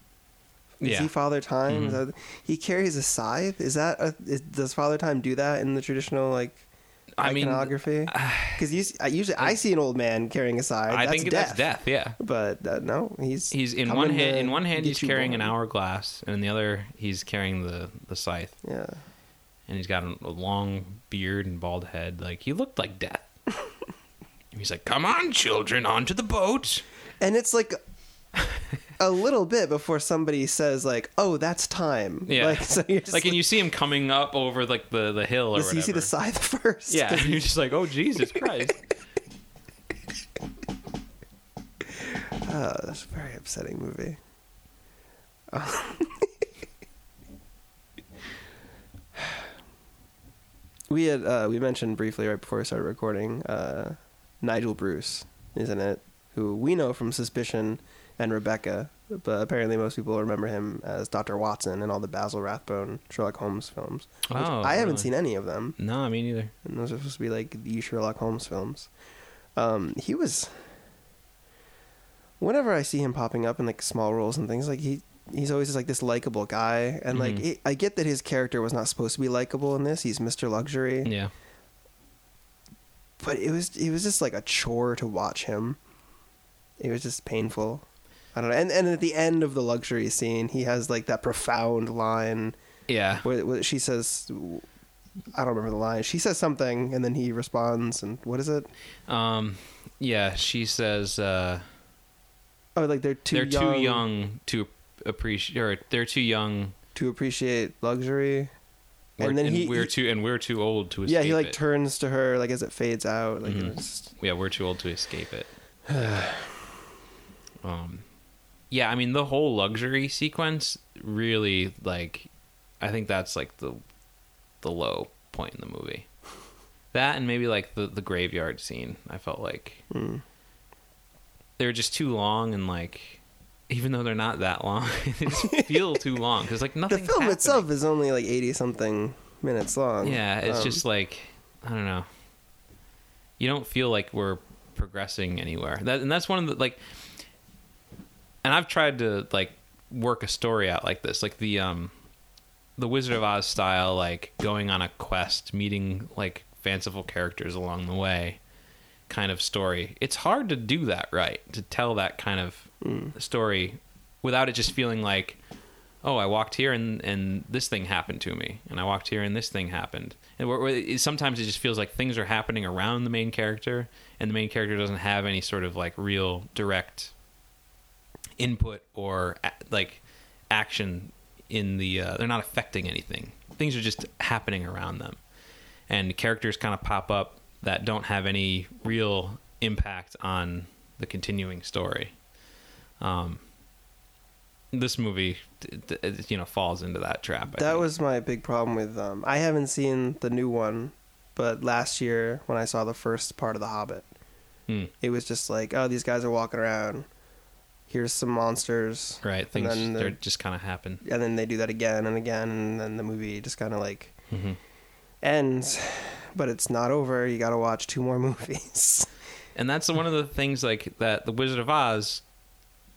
Is Yeah. he Father Time? Mhm. that- he carries a scythe. Is that a, is, does Father Time do that in the traditional like I iconography? Because I usually I see an old man carrying a scythe. i that's think death. that's death yeah But uh, no, he's he's in one hand in one hand he's carrying an hourglass and in the other he's carrying the the scythe Yeah. and he's got a, a long beard and bald head like he looked like death he's like come on children onto the boat And it's like a little bit before somebody says like, "Oh, that's time." Yeah. Like so you're just like and you see him coming up over like the the hill or you whatever see the scythe first. yeah and you're just like oh jesus christ Oh, that's a very upsetting movie. we had uh, we mentioned briefly right before we started recording. Uh, Nigel Bruce is in it, who we know from Suspicion and Rebecca, but apparently most people remember him as Doctor Watson in all the Basil Rathbone Sherlock Holmes films. Oh, I haven't seen any of them. no me neither And those are supposed to be like the Sherlock Holmes films. Um, he was. Whenever I see him popping up in like small roles and things, like he he's always just like this likable guy, and like Mhm. it, I get that his character was not supposed to be likable in this. He's Mister Luxury, yeah but it was it was just like a chore to watch him. It was just painful. I don't know. And and at the end of the luxury scene, he has like that profound line yeah where, where she says. I don't remember the line. She says something, and then he responds, and what is it? um yeah she says uh Oh, like they're too they're young, too young to appreciate or they're too young to appreciate luxury. And then he, we're too and we're too old to escape yeah, he like it. turns to her like as it fades out, like Mhm. it's yeah we're too old to escape it um yeah i mean the whole luxury sequence really like i think that's like the the low point in the movie that and maybe like the the graveyard scene i felt like mm. they were just too long and like even though they're not that long they just feel too long because like nothing. the film itself is only like eighty something minutes long. yeah it's Um, just like i don't know you don't feel like we're progressing anywhere that and that's one of the like and i've tried to like work a story out like this like the um the wizard of oz style like going on a quest meeting like fanciful characters along the way kind of story it's hard to do that right to tell that kind of mm. story without it just feeling like oh, I walked here and and this thing happened to me, and I walked here and this thing happened. And where, where it, sometimes it just feels like things are happening around the main character, and the main character doesn't have any sort of like real direct input or like action in the. Uh, they're not affecting anything. Things are just happening around them, and characters kind of pop up that don't have any real impact on the continuing story. Um, this movie, you know, falls into that trap. I That think. was my big problem with. Um, I haven't seen the new one, but last year when I saw the first part of The Hobbit, Hmm. it was just like, oh, these guys are walking around. Here's some monsters, right. Things then the- they're just kind of happen. and then they do that again and again, and then the movie just kind of like hmm ends. But it's not over. You got to watch two more movies. and that's one of the things like that the Wizard of Oz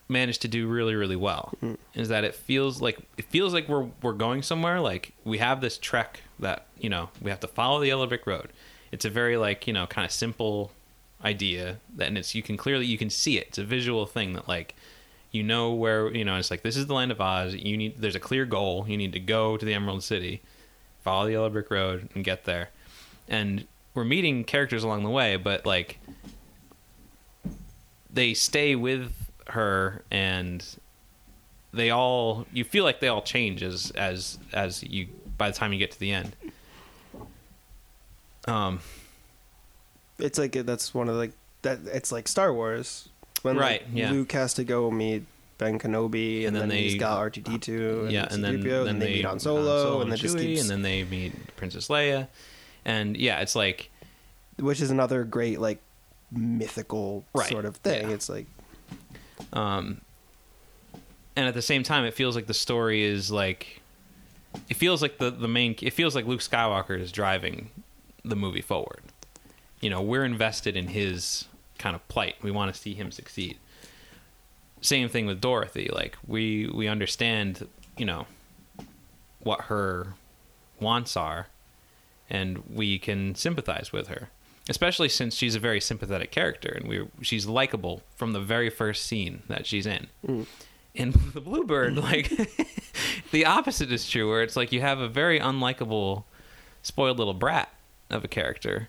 managed to do really really well Mm. is that it feels like it feels like we're we're going somewhere like we have this trek that you know we have to follow the yellow brick road it's a very like you know kind of simple idea that and it's you can clearly you can see it it's a visual thing that like you know where you know it's like this is the land of Oz. You need there's a clear goal. You need to go to the Emerald City follow the yellow brick road and get there. And we're meeting characters along the way but like they stay with her and they all you feel like they all change as as as you by the time you get to the end. Um it's like that's one of like that. It's like Star Wars when Right, like, yeah. Luke has to go meet Ben Kenobi, and, And then, then he's they- got R two D two, yeah and then, C-3PO, then they, meet Han Solo, and then Chewie, keeps, and then they meet princess leia and yeah it's like which is another great like mythical Right, sort of thing. yeah. It's like um and at the same time it feels like the story is like it feels like the the main it feels like luke skywalker is driving the movie forward you know we're invested in his kind of plight. We want to see him succeed. Same thing with dorothy like we we understand you know what her wants are and we can sympathize with her especially since she's a very sympathetic character and we she's likable from the very first scene that she's in. Mm. In the bluebird like the opposite is true where it's like you have a very unlikable spoiled little brat of a character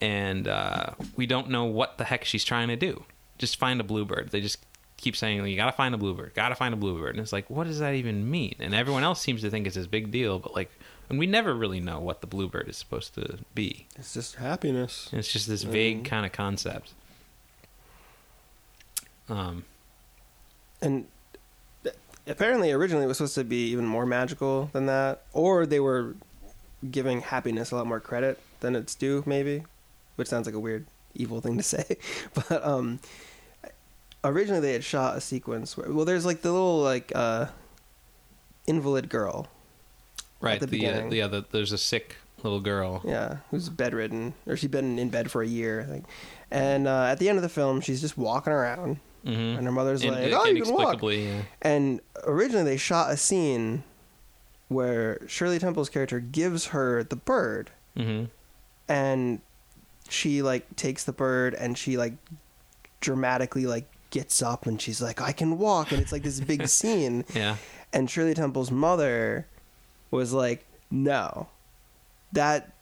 and uh, we don't know what the heck she's trying to do. Just find a bluebird. They just keep saying you gotta find a bluebird. Gotta find a bluebird. And it's like what does that even mean? And everyone else seems to think it's this big deal but like and we never really know what the bluebird is supposed to be. It's just happiness. it's just this vague Mhm. kind of concept. Um and apparently originally it was supposed to be even more magical than that or they were giving happiness a lot more credit than it's due maybe which sounds like a weird evil thing to say but um originally they had shot a sequence where well there's like the little like uh invalid girl right the the, uh, beginning. the there's a sick little girl yeah who's bedridden or she's been in bed for a year I think. and uh, at the end of the film she's just walking around mm-hmm. and her mother's In- like oh you can walk yeah. And originally they shot a scene where Shirley Temple's character gives her the bird mm-hmm. and she like takes the bird and she like dramatically like gets up and she's like I can walk and it's like this big scene. Yeah. And Shirley Temple's mother was like no. That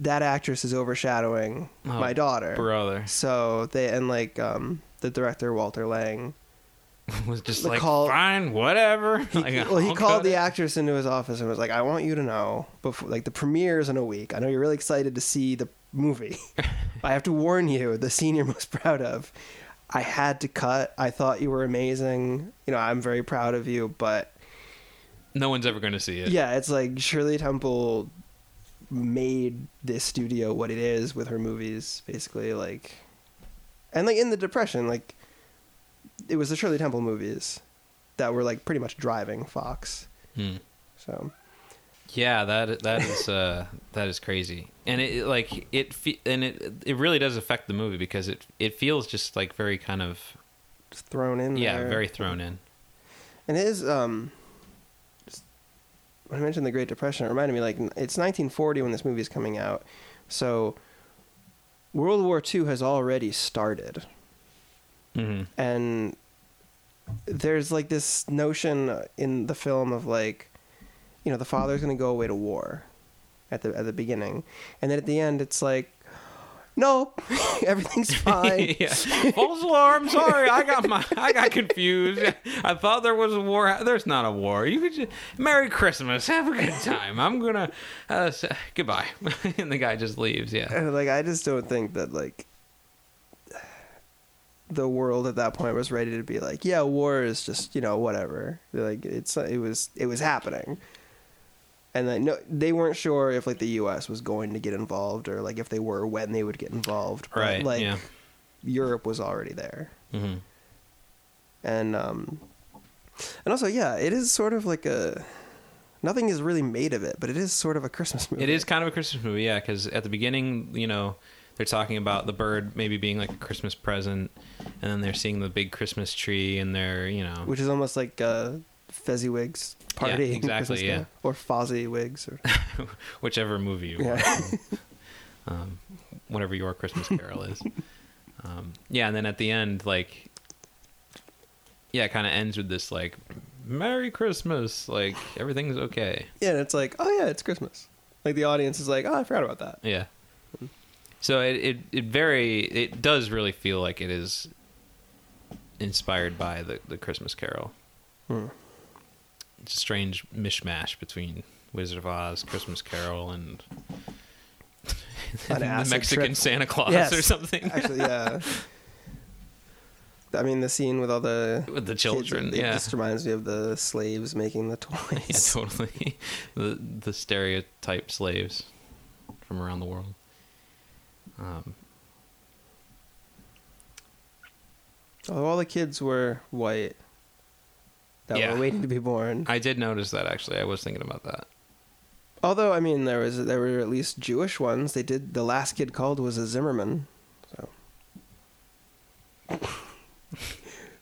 that actress is overshadowing Oh, my daughter. brother. So they and like um the director Walter Lang was just like call- fine whatever. He, Like, well, he called the it. actress into his office and was like, "I want you to know before, like, the premiere's in a week. I know you're really excited to see the movie. I have to warn you, the scene you're most proud of, I had to cut. I thought you were amazing. You know, I'm very proud of you, but no one's ever going to see it yeah, it's like Shirley Temple made this studio what it is with her movies, basically. Like, and like in the Depression, like, it was the Shirley Temple movies that were like pretty much driving Fox. Hmm. So. Yeah, that that is uh, that is crazy, and it like it fe- and it it really does affect the movie because it it feels just like very kind of just thrown in yeah there. very thrown in. and it is um just- when i mentioned the great depression it reminded me like it's 1940 when this movie is coming out so world war ii has already started hmm and there's like this notion in the film of like, you know, the father's gonna go away to war, at the at the beginning, and then at the end it's like, no, everything's fine. yeah. False alarm. Sorry, I got my I got confused. I thought there was a war. There's not a war. You could just Merry Christmas. Have a good time. I'm gonna uh, s- goodbye. and the guy just leaves. Yeah. Like I just don't think that like the world at that point was ready to be like, yeah, war is just you know whatever. Like it's it was it was happening, and then no, they weren't sure if like the U.S. was going to get involved or like if they were when they would get involved. But, Right. Like yeah. Europe was already there, hmm and um, and also yeah, it is sort of like a. Nothing is really made of it, but it is sort of a Christmas movie. It is kind of a Christmas movie, yeah. Because at the beginning, you know, they're talking about the bird maybe being like a Christmas present, and then they're seeing the big Christmas tree, and they're you know, which is almost like uh, Fezziwig's party, Yeah, exactly, yeah. Or Fozzie-Wigs, or whichever movie you Yeah. um, whatever your Christmas Carol is. Um, yeah, and then at the end, like, yeah, it kind of ends with this like, "Merry Christmas," like everything's okay. yeah, and it's like, oh yeah, it's Christmas. Like the audience is like, oh, I forgot about that. Yeah. So it, it it very it does really feel like it is inspired by the the Christmas Carol. Hmm. It's a strange mishmash between Wizard of Oz, Christmas Carol, and An the Mexican trip. Santa Claus Yes. or something Actually, yeah. I mean, the scene with all the with the kids, children. it yeah, just reminds me of the slaves making the toys. yeah, totally. the the stereotype slaves from around the world. Um, Although all the kids were white that Yeah. were waiting to be born. I did notice that actually. I was thinking about that. Although I mean, there was there were at least Jewish ones. They did. The last kid called was a Zimmerman. So.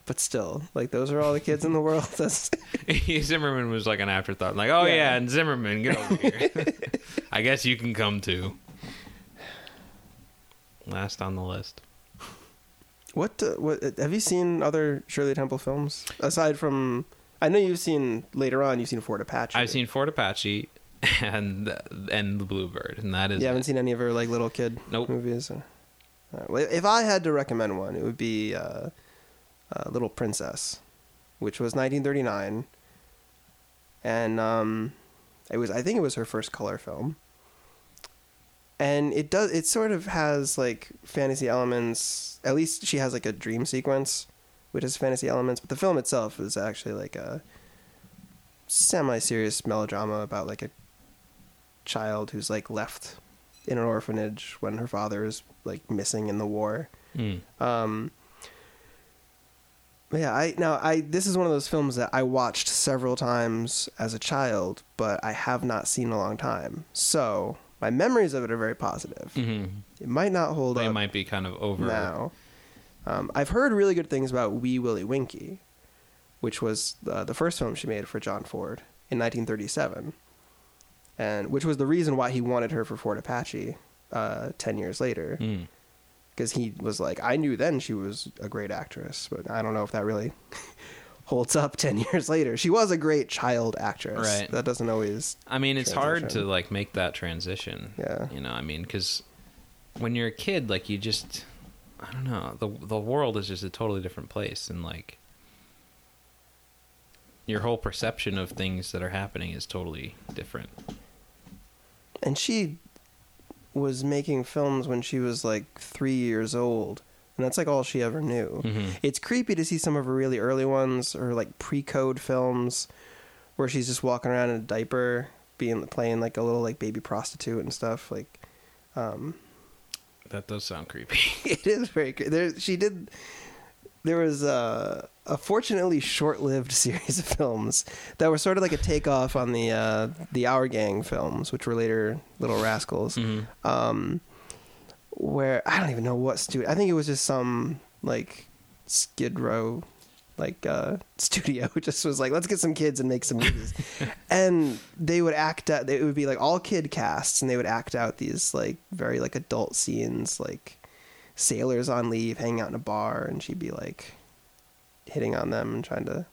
But still, like those are all the kids in the world. That's Zimmerman was like an afterthought. Like, oh yeah, Yeah. and Zimmerman, get over here. I guess you can come too. Last on the list. What uh, what uh, have you seen other Shirley Temple films aside from? I know you've seen later on. You've seen Fort Apache. I've seen Fort Apache and and the Bluebird, and that is You haven't it. seen any of her like little kid Nope. movies. Or, right, well, if I had to recommend one, it would be uh, uh, Little Princess, which was 1939, and um, it was I think it was her first color film. And it does it sort of has like fantasy elements. At least she has like a dream sequence, which has fantasy elements. But the film itself is actually like a semi-serious melodrama about like a child who's like left in an orphanage when her father is like missing in the war. Mm. Um, yeah, I now I this is one of those films that I watched several times as a child, but I have not seen in a long time. So my memories of it are very positive. hmm It might not hold They up might be kind of over. now. Um, I've heard really good things about Wee Willie Winkie, which was uh, the first film she made for John Ford in 1937, and which was the reason why he wanted her for Fort Apache uh, ten years later, Mm. because he was like, I knew then she was a great actress, but I don't know if that really holds up ten years later. She was a great child actress. Right. That doesn't always. I mean, it's hard to like make that transition. Yeah. You know, I mean, because when you're a kid, like you just, I don't know, the the world is just a totally different place, and like your whole perception of things that are happening is totally different. and she was making films when she was like three years old and that's like all she ever knew Mhm. it's creepy to see some of her really early ones or like pre-code films where she's just walking around in a diaper being playing like a little like baby prostitute and stuff like um That does sound creepy. it is very good there she did there was a, a fortunately short-lived series of films that were sort of like a takeoff on the uh, the Our Gang films, which were later Little Rascals. Mhm. Um, where I don't even know what studio. I think it was just some like Skid Row like uh studio just was like let's get some kids and make some movies and they would act out it would be like all kid casts and they would act out these like very like adult scenes like sailors on leave hanging out in a bar and she'd be like hitting on them and trying to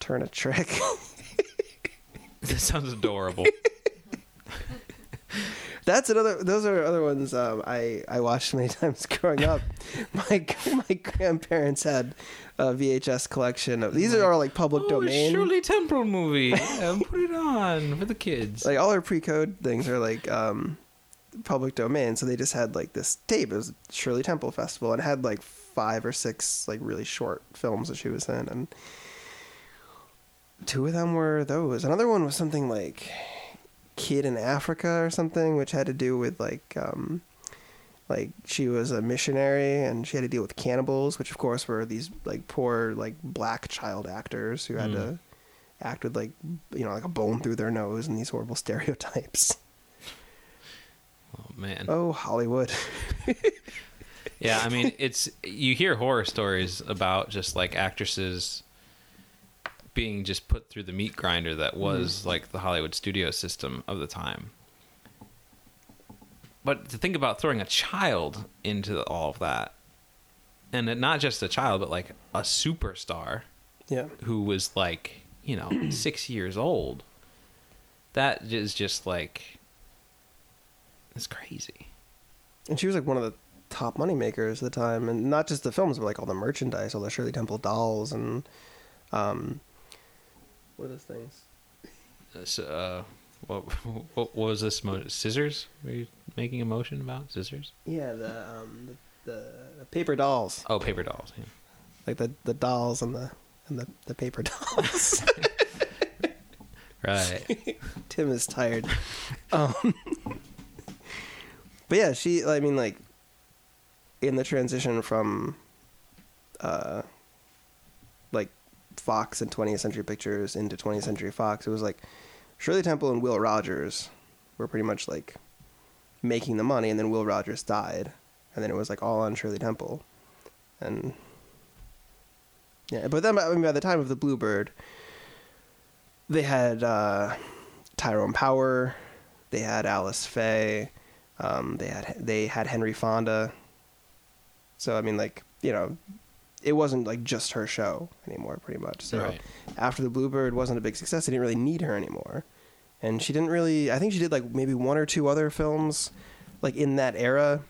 turn a trick. That sounds adorable. That's another. Those are other ones um, I I watched many times growing up. my my grandparents had a VHS collection of these are all like public oh, domain. Shirley Temple movie. Um, put it on for the kids. Like all our pre-code things are like um, public domain, so they just had like this tape. It was Shirley Temple Festival, and it had like five or six like really short films that she was in, and two of them were those. Another one was something like Kid in Africa or something, which had to do with like um, like she was a missionary and she had to deal with cannibals, which of course were these like poor like black child actors who had Mm. to act with like you know like a bone through their nose and these horrible stereotypes. oh man. Oh, Hollywood. Yeah, I mean, it's you hear horror stories about just like actresses being just put through the meat grinder that was like the Hollywood studio system of the time. But to think about throwing a child into all of that, and not just a child, but like a superstar Yeah. who was like, you know, six years old, that is just like, it's crazy. And she was like one of the top money makers at the time, and not just the films, but like all the merchandise, all the Shirley Temple dolls, and um, what are those things? Uh, what, what was this? Mo- scissors? Were you making a motion about scissors? Yeah, the um, the, the, paper dolls, Oh, paper dolls. Yeah. like the the dolls and the and the, the paper dolls. Right. Tim is tired. Um, but yeah, she. I mean, like in the transition from, uh, Fox and 20th Century Pictures into 20th Century Fox, it was like Shirley Temple and Will Rogers were pretty much like making the money, and then Will Rogers died, and then it was like all on Shirley Temple, and yeah. But then, I mean, by the time of the Bluebird, they had uh, Tyrone Power, they had Alice Faye, um, they had they had Henry Fonda. So I mean, like you know, it wasn't like just her show anymore, pretty much. So Right. after the Bluebird wasn't a big success, they didn't really need her anymore, and she didn't really. I think she did like maybe one or two other films, like in that era,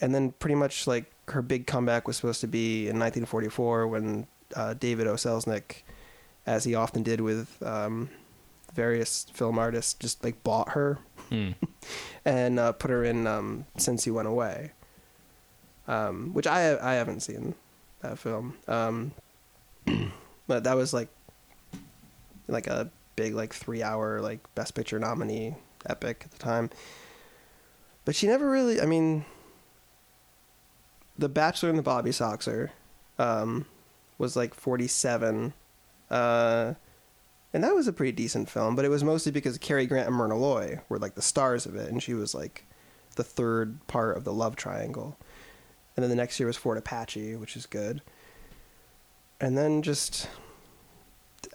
and then pretty much like her big comeback was supposed to be in 1944 when uh, David O. Selznick, as he often did with um, various film artists, just like bought her Hmm. and uh, put her in um, Since You Went Away, um, which I I haven't seen that film, um, but that was like like a big like three hour like Best Picture nominee epic at the time. But she never really. I mean, The Bachelor and the Bobby Soxer um, was like forty seven. Uh, and that was a pretty decent film, but it was mostly because Cary Grant and Myrna Loy were like the stars of it, and she was like the third part of the love triangle. And then the next year was Fort Apache, which is good. And then just,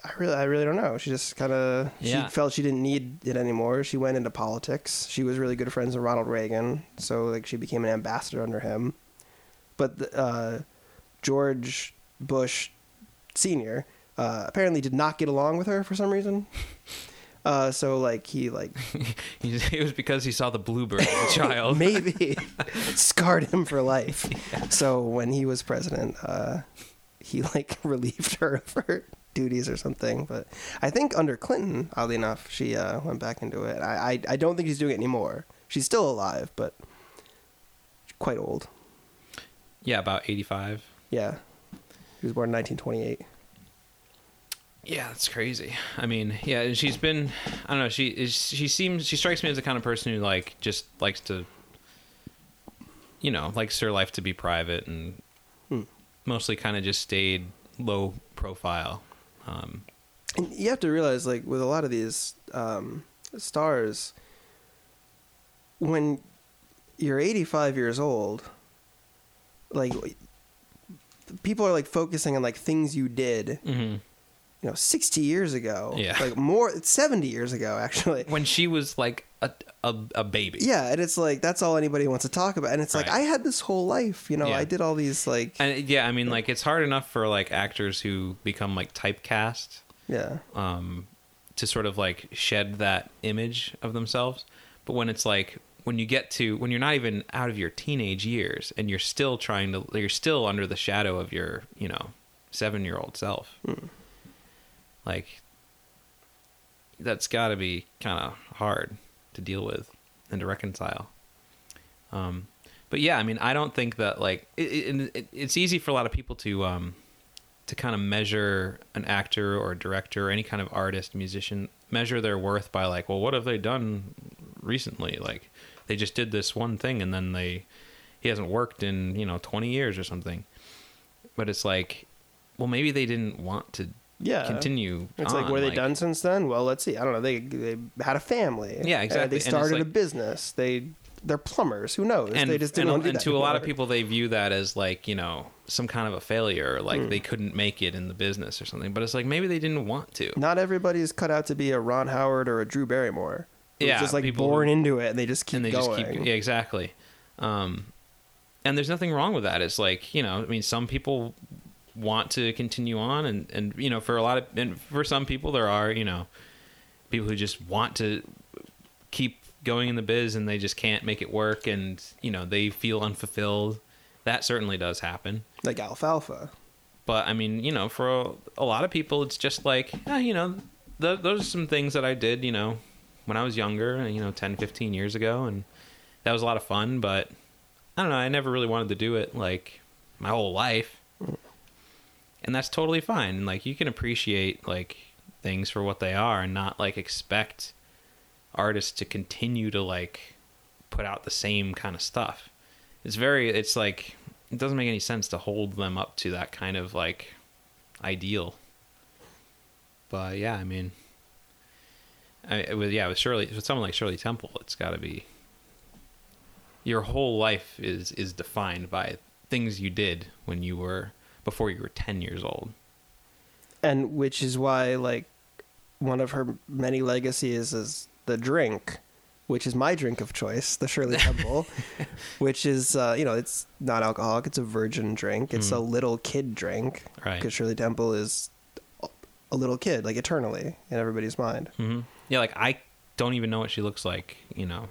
I really, I really don't know. She just kind of, Yeah. she felt she didn't need it anymore. She went into politics. She was really good friends with Ronald Reagan, so like she became an ambassador under him. But the, uh, George Bush Senior uh, apparently did not get along with her for some reason. Uh, so like he like it was because he saw the bluebird as a child. maybe scarred him for life. So when he was president, uh, he like relieved her of her duties or something. But I think under Clinton, oddly enough, she uh, went back into it. I, I I don't think she's doing it anymore. She's still alive, but quite old. Yeah, about eighty-five. Yeah, he was born in 1928. Yeah, that's crazy. I mean, yeah, and she's been. I don't know. She is. She seems. She strikes me as the kind of person who like just likes to. You know, likes her life to be private and Hmm. mostly kind of just stayed low profile. Um, And you have to realize, like, with a lot of these um, stars, when you're 85 years old, like, people are like focusing on like things you did, mhm. You know, 60 years ago. Yeah. Like more, 70 years ago, actually. When she was like a a, a baby. Yeah, and it's like that's all anybody wants to talk about. And it's like I had this whole life, you know, Yeah. I did all these like And yeah, I mean, like it's hard enough for like actors who become like typecast yeah. um, to sort of like shed that image of themselves. But when it's like when you get to when you're not even out of your teenage years and you're still trying to you're still under the shadow of your you know seven year old self, like that's got to be kind of hard to deal with and to reconcile. Um, but yeah, I mean, I don't think that like it, it, it, it's easy for a lot of people to um, to kind of measure an actor or a director or any kind of artist, musician, measure their worth by like, well, what have they done recently? Like, they just did this one thing and then they he hasn't worked in you know 20 years or something. But it's like, well, maybe they didn't want to Yeah. continue. It's like on, what have they done since then? Well, let's see. I don't know. They they had a family. Yeah, Uh, exactly. they And started a business. They they're plumbers. Who knows? and, they just didn't and, want to do and that to a lot of people they view that as like you know some kind of a failure like Hmm. they couldn't make it in the business or something but it's like maybe they didn't want to Not everybody's cut out to be a Ron Howard or a Drew Barrymore. Yeah, just like people born into it and they just keep and they going. just keep yeah exactly um and there's nothing wrong with that it's like you know i mean some people want to continue on. And and you know for a lot of and for some people there are you know people who just want to keep going in the biz and they just can't make it work. And you know they feel unfulfilled. That certainly does happen. Like alfalfa. but I mean, you know, for a, a lot of people, it's just like, eh, you know, th- those are some things that I did, you know, when I was younger, you know, 10, 15 years ago, and that was a lot of fun. But I don't know, I never really wanted to do it like my whole life, and that's totally fine. Like you can appreciate like things for what they are, and not like expect artists to continue to like put out the same kind of stuff. It's very, it's like it doesn't make any sense to hold them up to that kind of like ideal. But yeah, I mean, I, with yeah, with Shirley, with someone like Shirley Temple, it's got to be your whole life is is defined by things you did when you were before you were ten years old. and which is why like one of her many legacies is the drink which is my drink of choice the shirley temple which is uh, you know it's not alcoholic it's a virgin drink it's a little kid drink Right. because shirley temple is a little kid like eternally in everybody's mind hmm Yeah, like I don't even know what she looks like, you know,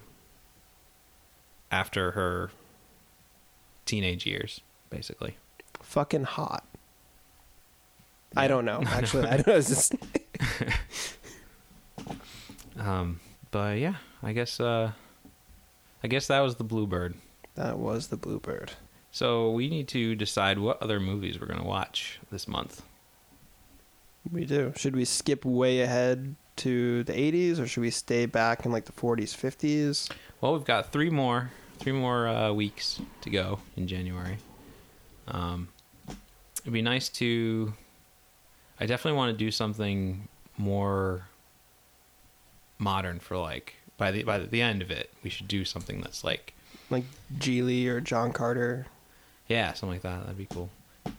after her teenage years, basically. Fucking hot Yeah. i don't know actually i don't know just Um, but yeah, I guess uh, I guess that was the Bluebird. that was the bluebird So we need to decide what other movies we're gonna watch this month. we do should we skip way ahead to the 80s or should we stay back in like the 40s 50s Well, we've got three more three more uh, weeks to go in January. Um, it'd be nice to. I definitely want to do something more modern for like by the by the end of it. We should do something that's like like Gigli or John Carter, yeah, something like that. That'd be cool.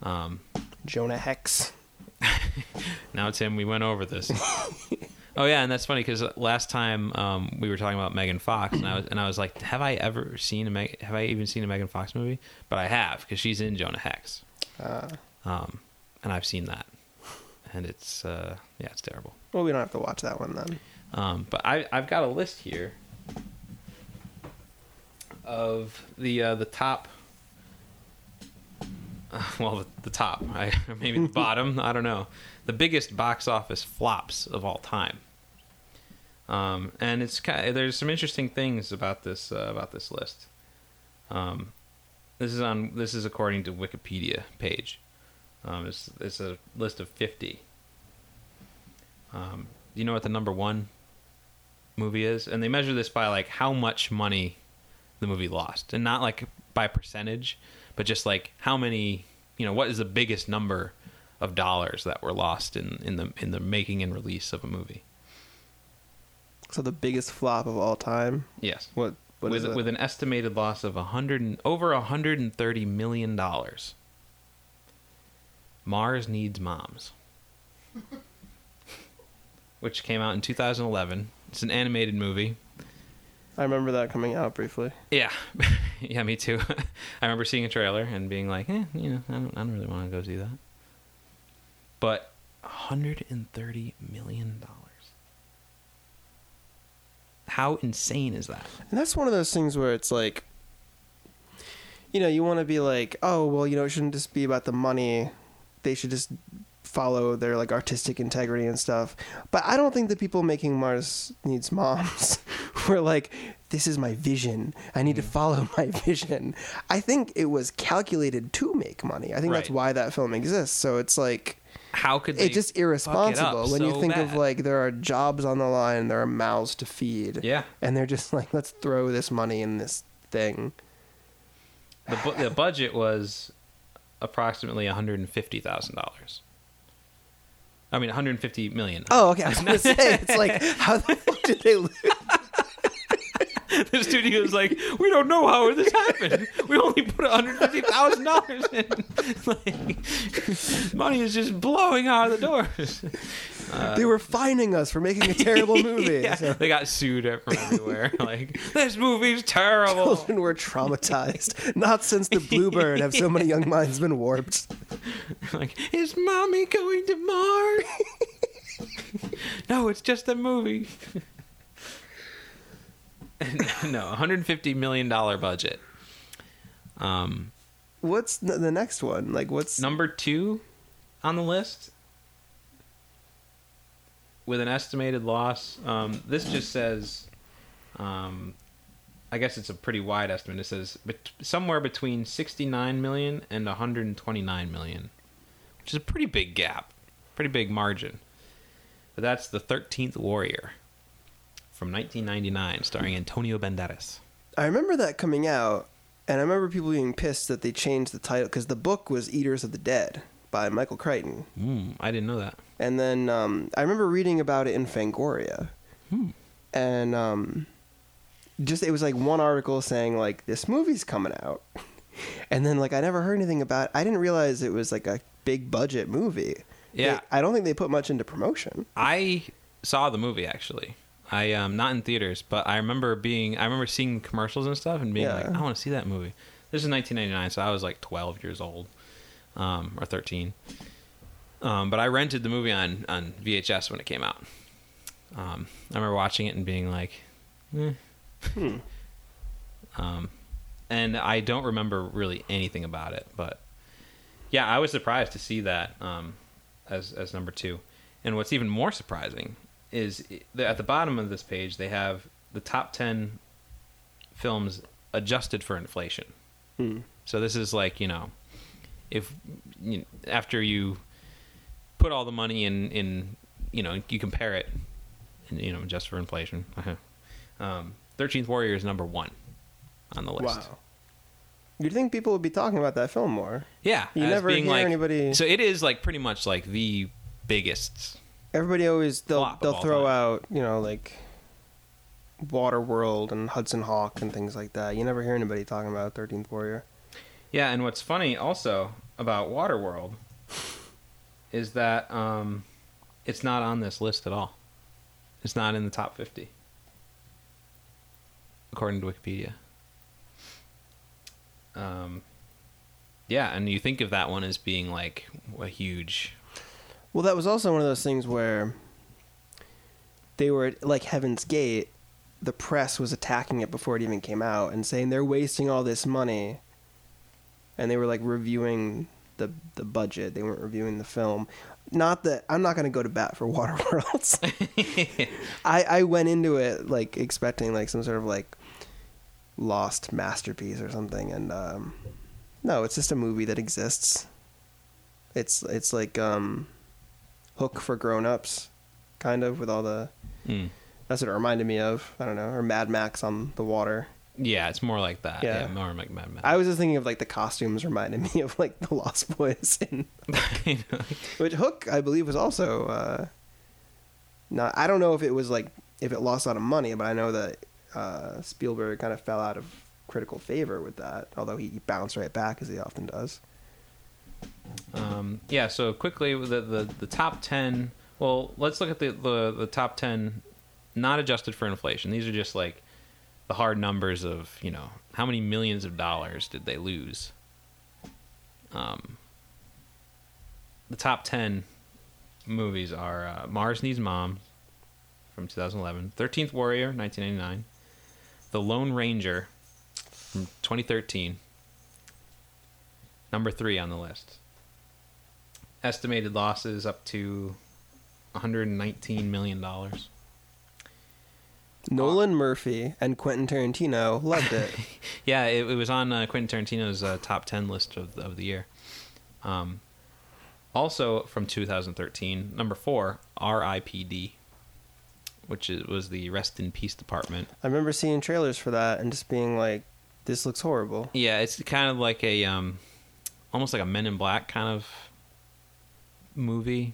Um, Jonah Hex. now Tim, we went over this. oh yeah, and that's funny because last time um, we were talking about Megan Fox, and I was and I was like, have I ever seen a Meg- have I even seen a Megan Fox movie? But I have because she's in Jonah Hex, Uh, um, and I've seen that, and it's uh, yeah, it's terrible. well, we don't have to watch that one then. Um, but I I've got a list here of the uh, the top. Uh, well, the, the top, I, maybe the bottom. I don't know. The biggest box office flops of all time. Um, and it's kind there's some interesting things about this uh, about this list. Um, this is on this is according to Wikipedia page. Um, it's it's a list of fifty. Um, do you know what the number one movie is? And they measure this by like how much money the movie lost, and not like by percentage, but just like how many. You know, what is the biggest number of dollars that were lost in in the in the making and release of a movie? So the biggest flop of all time. Yes. What? What with with an estimated loss of a hundred and, over a hundred and thirty million dollars. Mars needs moms, which came out in 2011. It's an animated movie. I remember that coming out briefly. Yeah, yeah, me too. I remember seeing a trailer and being like, eh, you know, I don't, I don't really want to go see that. But 130 million dollars. How insane is that? And that's one of those things where it's like, you know, you want to be like, oh, well, you know, it shouldn't just be about the money. They should just follow their like artistic integrity and stuff. But I don't think the people making Mars Needs Moms were like, this is my vision. I need to mm. follow my vision. I think it was calculated to make money. I think that's why that film exists. So it's like, How could they? it's just fuck it irresponsible when you so think of like there are jobs on the line, there are mouths to feed. Yeah, And they're just like, let's throw this money in this thing. the bu- the budget was approximately 150 thousand dollars. I mean, 150 million. Oh, okay. I was gonna say it's like how the fuck did they lose? the studio's like, we don't know how this happened. We only put one hundred fifty thousand dollars in. like, money is just blowing out of the doors. Uh, they were fining us for making a terrible movie. Yeah, So they got sued from everywhere. like, this movie's terrible. children were traumatized. Not since the Bluebird have so many young minds been warped. like, is mommy going to Mars? no, it's just a movie. no, 150 million dollar budget. Um, What's the next one? Like, what's number two on the list with an estimated loss. Um, this just says, um, I guess it's a pretty wide estimate. It says bet- somewhere between 69 million and 129 million, which is a pretty big gap, pretty big margin. But that's the 13th Warrior from 1999, starring Antonio Banderas. I remember that coming out, and I remember people being pissed that they changed the title because the book was Eaters of the Dead by Michael Crichton. Mm, I didn't know that. And then um, I remember reading about it in Fangoria. Hmm. And um, just it was like one article saying like this movie's coming out. And then like I never heard anything about It. I didn't realize it was like a big budget movie. Yeah. They- I don't think they put much into promotion. I saw the movie actually. I um not in theaters, but I remember being I remember seeing commercials and stuff and being like, I want to see that movie. This is 1999, so I was like 12 years old, um, or 13. Um, but I rented the movie on on VHS when it came out. Um, I remember watching it and being like, eh. Hmm. um, and I don't remember really anything about it, but yeah, I was surprised to see that um, as as number two. And what's even more surprising is at the bottom of this page they have the top ten films adjusted for inflation. Hmm. So this is like you know, if you know, after you put all the money in in you know you compare it, and, you know just for inflation. um, Thirteenth Warrior is number one on the list. Wow. You'd think people would be talking about that film more. Yeah, You never being hear like, anybody- So it is like pretty much like the biggest. Everybody always they'll they'll throw time. out, you know, like Waterworld and Hudson Hawk and things like that. You never hear anybody talking about Thirteenth Warrior. Yeah, and what's funny also about Waterworld is that um, it's not on this list at all. It's not in the top fifty, according to Wikipedia. Um, yeah, and you think of that one as being like a huge. Well, that was also one of those things where they were like Heaven's Gate. The press was attacking it before it even came out and saying they're wasting all this money. And they were like reviewing the the budget. They weren't reviewing the film. Not that I'm not going to go to bat for Waterworld. I I went into it like expecting like some sort of like lost masterpiece or something, and um, no, it's just a movie that exists. It's it's like um, Hook for grown ups, kind of with all the. Mm. That's what it reminded me of. I don't know, or Mad Max on the water. Yeah, it's more like that. Yeah, Yeah. more like Mad Men. I was just thinking of like the costumes reminded me of like the Lost Boys, in, which Hook I believe was also. Uh, not I don't know if it was like if it lost a lot of money, but I know that uh, Spielberg kind of fell out of critical favor with that. Although he bounced right back as he often does. Um, yeah, so quickly the, the the top ten. Well, let's look at the, the the top ten, not adjusted for inflation. These are just like the hard numbers of you know how many millions of dollars did they lose. Um, the top ten movies are uh, Mars Needs Mom from 2011, Thirteenth Warrior 1999, The Lone Ranger from 2013, number three on the list. Estimated losses up to 119 million dollars. Nolan Murphy and Quentin Tarantino loved it. Yeah, it, it was on uh, Quentin Tarantino's uh, top 10 list of, of the year. Um, also from 2013, number four, R.I.P.D., which is, was the Rest in Peace Department. I remember seeing trailers for that and just being like, "This looks horrible." Yeah, it's kind of like a, um, almost like a Men in Black kind of movie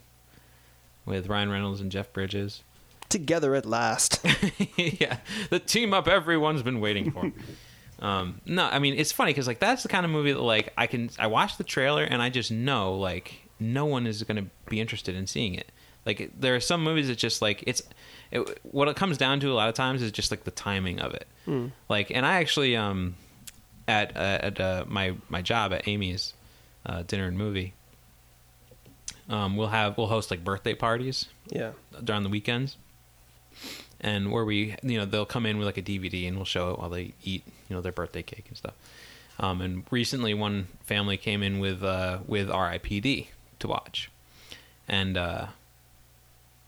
with Ryan Reynolds and Jeff Bridges. Together at last. yeah, the team up everyone's been waiting for. um, no, I mean it's funny because like that's the kind of movie that like I can I watch the trailer and I just know like no one is going to be interested in seeing it. Like there are some movies that just like it's it, what it comes down to a lot of times is just like the timing of it. Like, and I actually um at uh, at uh, my my job at Amy's uh, dinner and movie. Um, we'll have we'll host like birthday parties yeah. during the weekends. And where we you know they'll come in with like a dvd and we'll show it while they eat you know their birthday cake and stuff. Um, and recently one family came in with uh, with ripd to watch. And uh,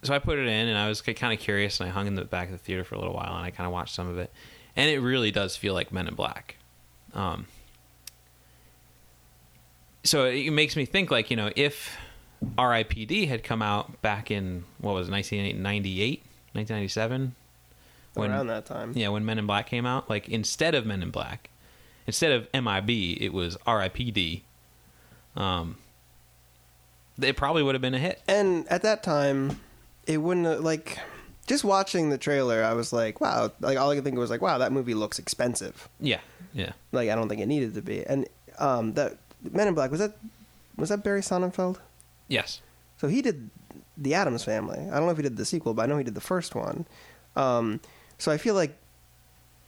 so i put it in and i was kind of curious and i hung in the back of the theater for a little while and i kind of watched some of it. And it really does feel like men in black. Um, so it makes me think like you know if RIPD had come out back in what was it, 1998, 1997 when Around that time. yeah when Men in Black came out like instead of Men in Black instead of MIB it was RIPD um it probably would have been a hit And at that time, it wouldn't have, like just watching the trailer. I was like, wow. Like all I could think was like, wow, that movie looks expensive. yeah yeah Like I don't think it needed to be. And um, that Men in Black was that was that Barry Sonnenfeld? yes So he did the Addams Family. I don't know if he did the sequel, but I know he did the first one. Um, so I feel like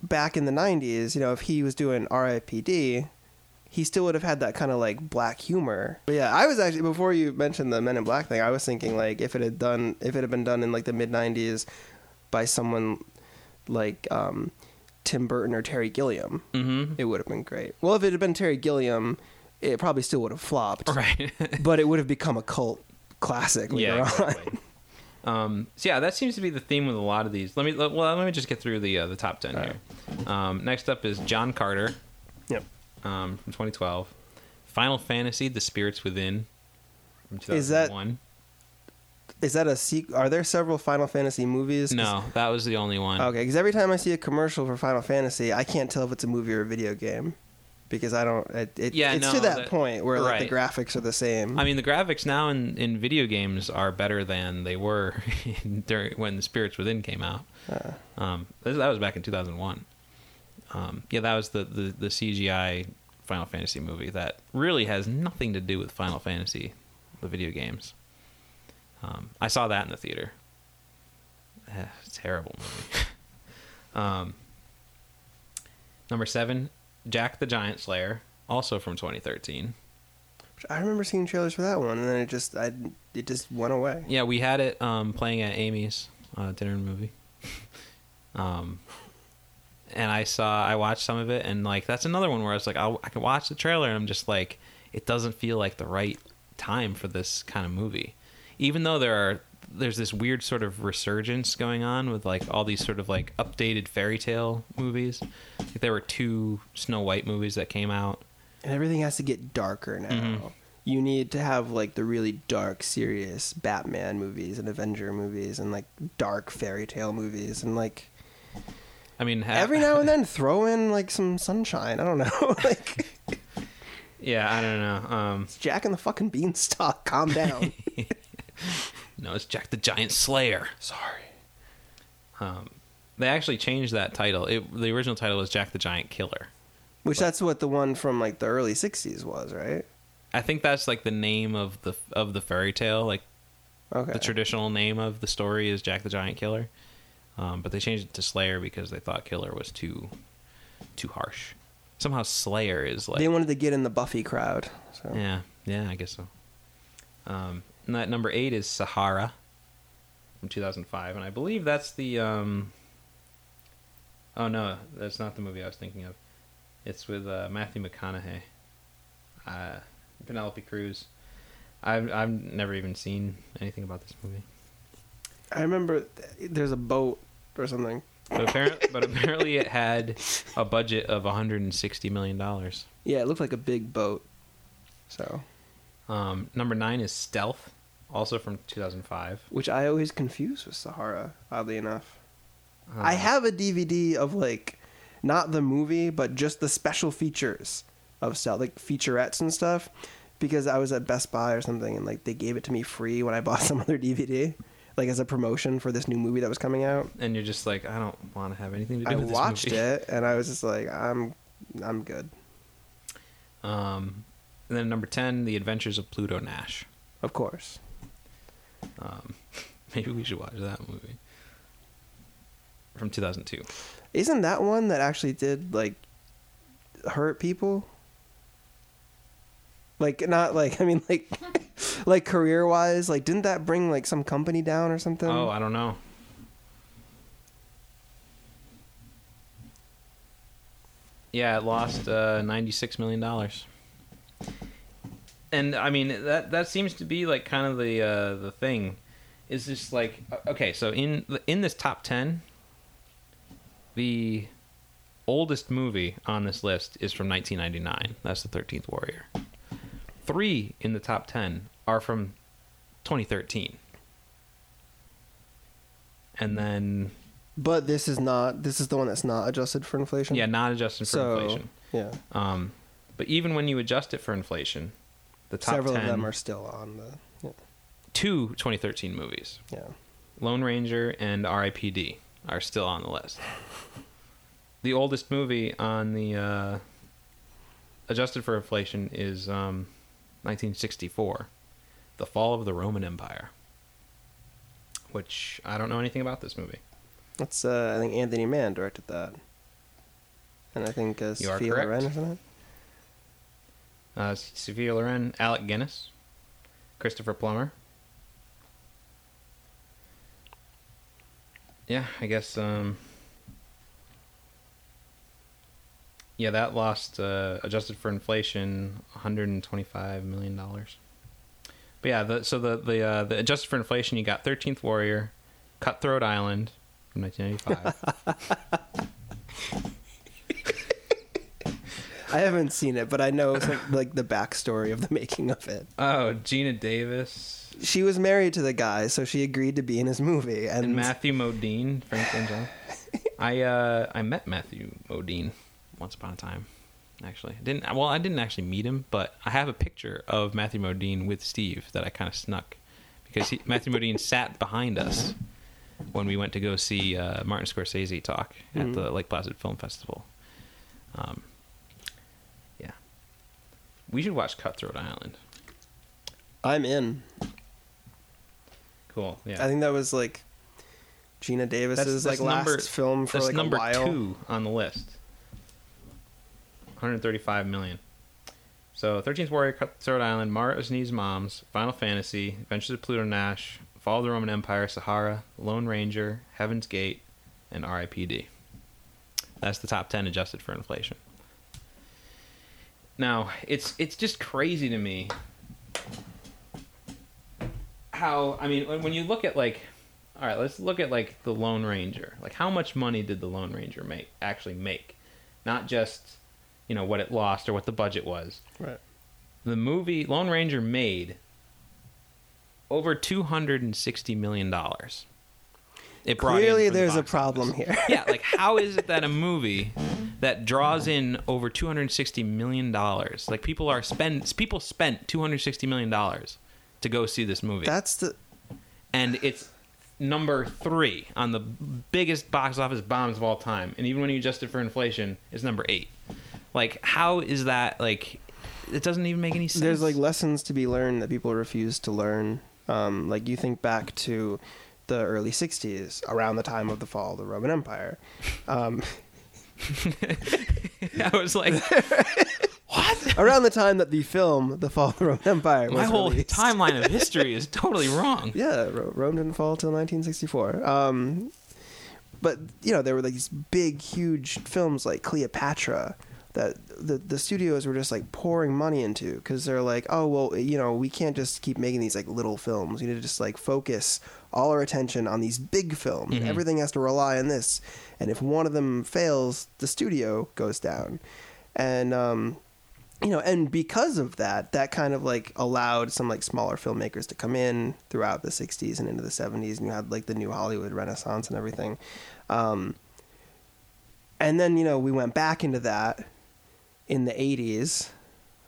back in the '90s, you know, if he was doing R.I.P.D., he still would have had that kind of like black humor. But yeah, I was actually before you mentioned the Men in Black thing, I was thinking like if it had done if it had been done in like the mid '90s by someone like um, Tim Burton or Terry Gilliam, mm-hmm it would have been great. Well, if it had been Terry Gilliam, it probably still would have flopped right but it would have become a cult classic later yeah on. exactly. um so yeah that seems to be the theme with a lot of these let me let, well let me just get through the uh, the top 10 here um next up is John Carter Yep. um, from 2012. Final Fantasy: The Spirits Within from Is that- 2001. Is that a sequel? Are there several Final Fantasy movies? No, that was the only one. Okay, because every time I see a commercial for Final Fantasy, I can't tell if it's a movie or a video game because I don't. It, it, Yeah, it's no, to that, that- point where like the graphics are the same. I mean, the graphics now in, in video games are better than they were during when The Spirits Within came out. Uh, Um, that was back in 2001. Um, yeah, that was the, the, the CGI Final Fantasy movie that really has nothing to do with Final Fantasy, the video games. Um, I saw that in the theater. Terrible movie. um, number seven, Jack the Giant Slayer, also from 2013. I remember seeing trailers for that one, and then it just I it just went away. Yeah, we had it um, playing at Amy's uh, dinner and movie. um, and I saw, I watched some of it, and like that's another one where I was like, I'll, I can watch the trailer, and I'm just like, it doesn't feel like the right time for this kind of movie, even though there are there's this weird sort of resurgence going on with like all these sort of like updated fairy tale movies. Like, there were two Snow White movies that came out. And everything has to get darker now. Mhm. You need to have like the really dark, serious Batman movies and Avenger movies and like dark fairy tale movies and like I mean, ha- every now and then throw in like some sunshine. I don't know, like yeah, I don't know. Um, it's Jack and the fucking Beanstalk. Calm down. no, it's Jack the Giant Slayer. Sorry. Um, they actually changed that title. It, the original title was Jack the Giant Killer. Which that's what the one from like the early '60s was, right? I think that's like the name of the of the fairy tale. Like Okay. the traditional name of the story is Jack the Giant Killer. Um, but they changed it to Slayer because they thought Killer was too too harsh. Somehow Slayer is like they wanted to get in the Buffy crowd. So. yeah, yeah, I guess so. Um, and that number eight is Sahara from 2005, and I believe that's the. Um, oh no, that's not the movie I was thinking of. It's with uh, Matthew McConaughey, uh, Penelope Cruz. I've I've never even seen anything about this movie, I remember th- there's a boat or something. but apparently, but apparently it had a budget of 160 million dollars. Yeah, it looked like a big boat. So, Um, number nine is Stealth, also from 2005. which I always confuse with Sahara. Oddly enough, Uh, I have a DVD of like, not the movie, but just the special features of Stealth, like featurettes and stuff, because I was at Best Buy or something, and like they gave it to me free when I bought some other DVD, like as a promotion for this new movie that was coming out. and you're just like, I don't want to have anything to do I with this watched movie. it, and I was just like, I'm, I'm good. Um, and then number ten, The Adventures of Pluto Nash. Of course. Um, maybe we should watch that movie from 2002. Isn't that one that actually did like hurt people? Like not like I mean like like career wise, like didn't that bring like some company down or something? oh, I don't know. Yeah, it lost uh, 96 million dollars. And I mean that that seems to be like kind of the uh, the thing is just like okay, so in in this top 10 the oldest movie on this list is from 1999. That's the 13th Warrior. 3 in the top 10 are from 2013. And then But this is not this is the one that's not adjusted for inflation. yeah, not adjusted for So, inflation. Yeah. Um, but even when you adjust it for inflation, the top Several 10 of them are still on the yeah. two 2013 movies, yeah. Lone Ranger and R.I.P.D. are still on the list. The oldest movie on the uh, adjusted for inflation is um, 1964, The Fall of the Roman Empire. Which I don't know anything about this movie. That's uh I think Anthony Mann directed that. And I think uh, Sophia. Loren or something. Uh, Sophia Loren, Alec Guinness, Christopher Plummer. Yeah, I guess. Um, yeah, that lost, uh, adjusted for inflation, 125 million dollars. But yeah, the, so the the uh, the adjusted for inflation, you got 13th Warrior, Cutthroat Island from 1995. I haven't seen it, but I know some, like the backstory of the making of it. oh, Geena Davis She was married to the guy, so she agreed to be in his movie. And, and Matthew Modine, Frank Langella. I uh I met Matthew Modine once upon a time. Actually, I didn't well I didn't actually meet him, but I have a picture of Matthew Modine with Steve that I kind of snuck because he, Matthew Modine sat behind us when we went to go see uh, Martin Scorsese talk at Mhm. the Lake Placid Film Festival. Um, we should watch Cutthroat Island. I'm in. Cool. Yeah, I think that was like Geena Davis's like last number- film for that's like number a while. two on the list. 135 million. So 13th Warrior, Cutthroat Island, Mars Needs Moms, Final Fantasy, Adventures of Pluto Nash, Fall of the Roman Empire, Sahara, Lone Ranger, Heaven's Gate, and R.I.P.D. That's the top 10 adjusted for inflation. Now, it's it's just crazy to me how I mean when, when you look at like all right, let's look at like the Lone Ranger. Like how much money did the Lone Ranger make actually make? Not just, you know, what it lost or what the budget was. Right. The movie Lone Ranger made over 260 million dollars. It brought in Clearly, from the there's a problem here. yeah, like how is it that a movie that draws in over 260 million dollars, like people are spend people spent 260 million dollars to go see this movie That's the and it's number three on the biggest box office bombs of all time. And even when you adjust it for inflation, it's number eight. Like, how is that? Like, it doesn't even make any sense. there's like lessons to be learned that people refuse to learn. Um, like you think back to the early 60s, around the time of the fall of the Roman Empire. Um, I was like, what? around the time that the film The Fall of the Roman Empire was My whole released. timeline of history is totally wrong. Yeah, Rome didn't fall till 1964. Um, but you know, there were like these big, huge films like Cleopatra that the the studios were just like pouring money into because they're like, oh well, you know, we can't just keep making these like little films. We need to just like focus all our attention on these big films. Mhm. Everything has to rely on this, and if one of them fails, the studio goes down. And um, you know, and because of that, that kind of like allowed some like smaller filmmakers to come in throughout the '60s and into the '70s, and you had like the new Hollywood Renaissance and everything. Um, and then you know we went back into that in the '80s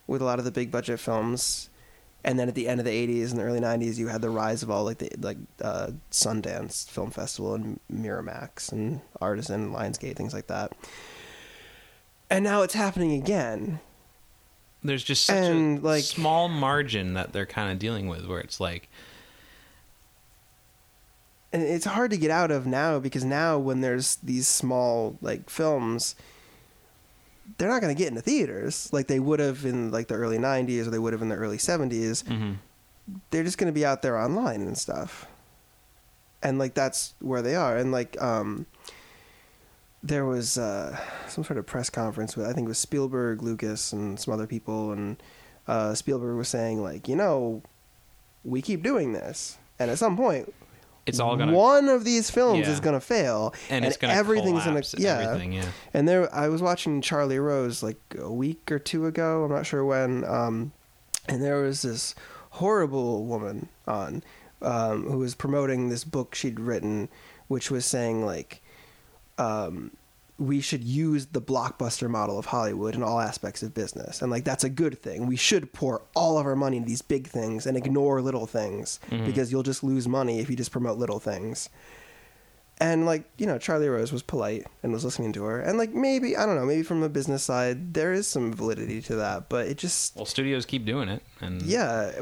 with a lot of the big budget films, and then at the end of the '80s and the early '90s, you had the rise of all like the like uh, Sundance Film Festival and Miramax and Artisan, and Lionsgate, things like that. And now it's happening again. There's just such And, a like- small margin that they're kind of dealing with, where it's like, and it's hard to get out of now because now when there's these small like films they're not going to get into theaters like they would have in like the early 90s or they would have in the early 70s mhm. they're just going to be out there online and stuff. And like that's where they are. And like um there was uh some sort of press conference with i think it was spielberg lucas and some other people. And uh spielberg was saying like you know we keep doing this. And at some point it's all gonna one of these films Yeah. is gonna fail, and it's gonna everything's gonna yeah. everything. Yeah, And there, I was watching Charlie Rose like a week or two ago. I'm not sure when. Um, and there was this horrible woman on um, who was promoting this book she'd written, which was saying like, um, we should use the blockbuster model of Hollywood in all aspects of business, and like that's a good thing. We should pour all of our money into these big things and ignore little things Mhm. because you'll just lose money if you just promote little things. And like you know, Charlie Rose was polite and was listening to her, and like maybe I don't know, maybe from a business side there is some validity to that, but it just well, studios keep doing it, and yeah,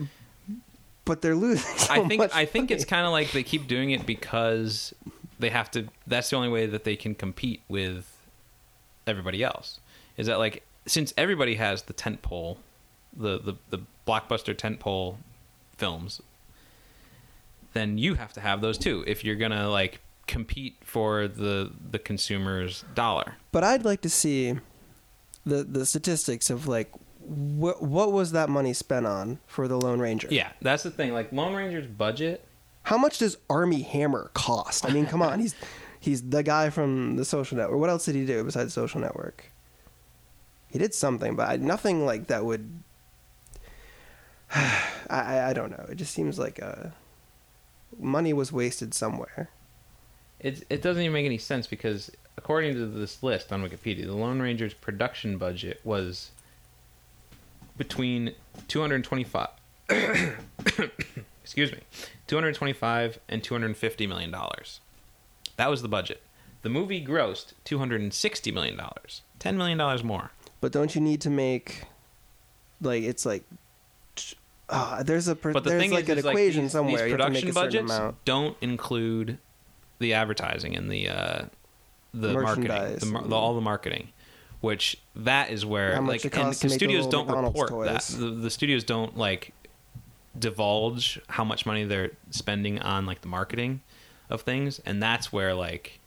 but they're losing. So I think I think it's kind of like they keep doing it because they have to. That's the only way that they can compete with everybody else. Is that like since everybody has the tent pole, the the the blockbuster tent pole films, then you have to have those too if you're gonna like compete for the the consumer's dollar. But I'd like to see the the statistics of like what what was that money spent on for the Lone Ranger? Yeah, that's the thing. Like Lone Ranger's budget. How much does Armie Hammer cost? I mean, come on, he's he's the guy from the Social Network. What else did he do besides Social Network? He did something, but I, nothing like that would. I, I don't know. It just seems like uh, money was wasted somewhere. It it doesn't even make any sense because according to this list on Wikipedia, the Lone Ranger's production budget was between 225 excuse me 225 and 250 million dollars. That was the budget. The movie grossed 260 million dollars. 10 million dollars more. But don't you need to make like it's like uh, there's a per, but the there's thing like is, an is, like, equation these, somewhere. these you have to make production budgets amount. don't include the advertising and the uh, the marketing, the, the, all the marketing, which that is where like and the studios don't report that. the, the studios don't like divulge how much money they're spending on like the marketing of things, and that's where like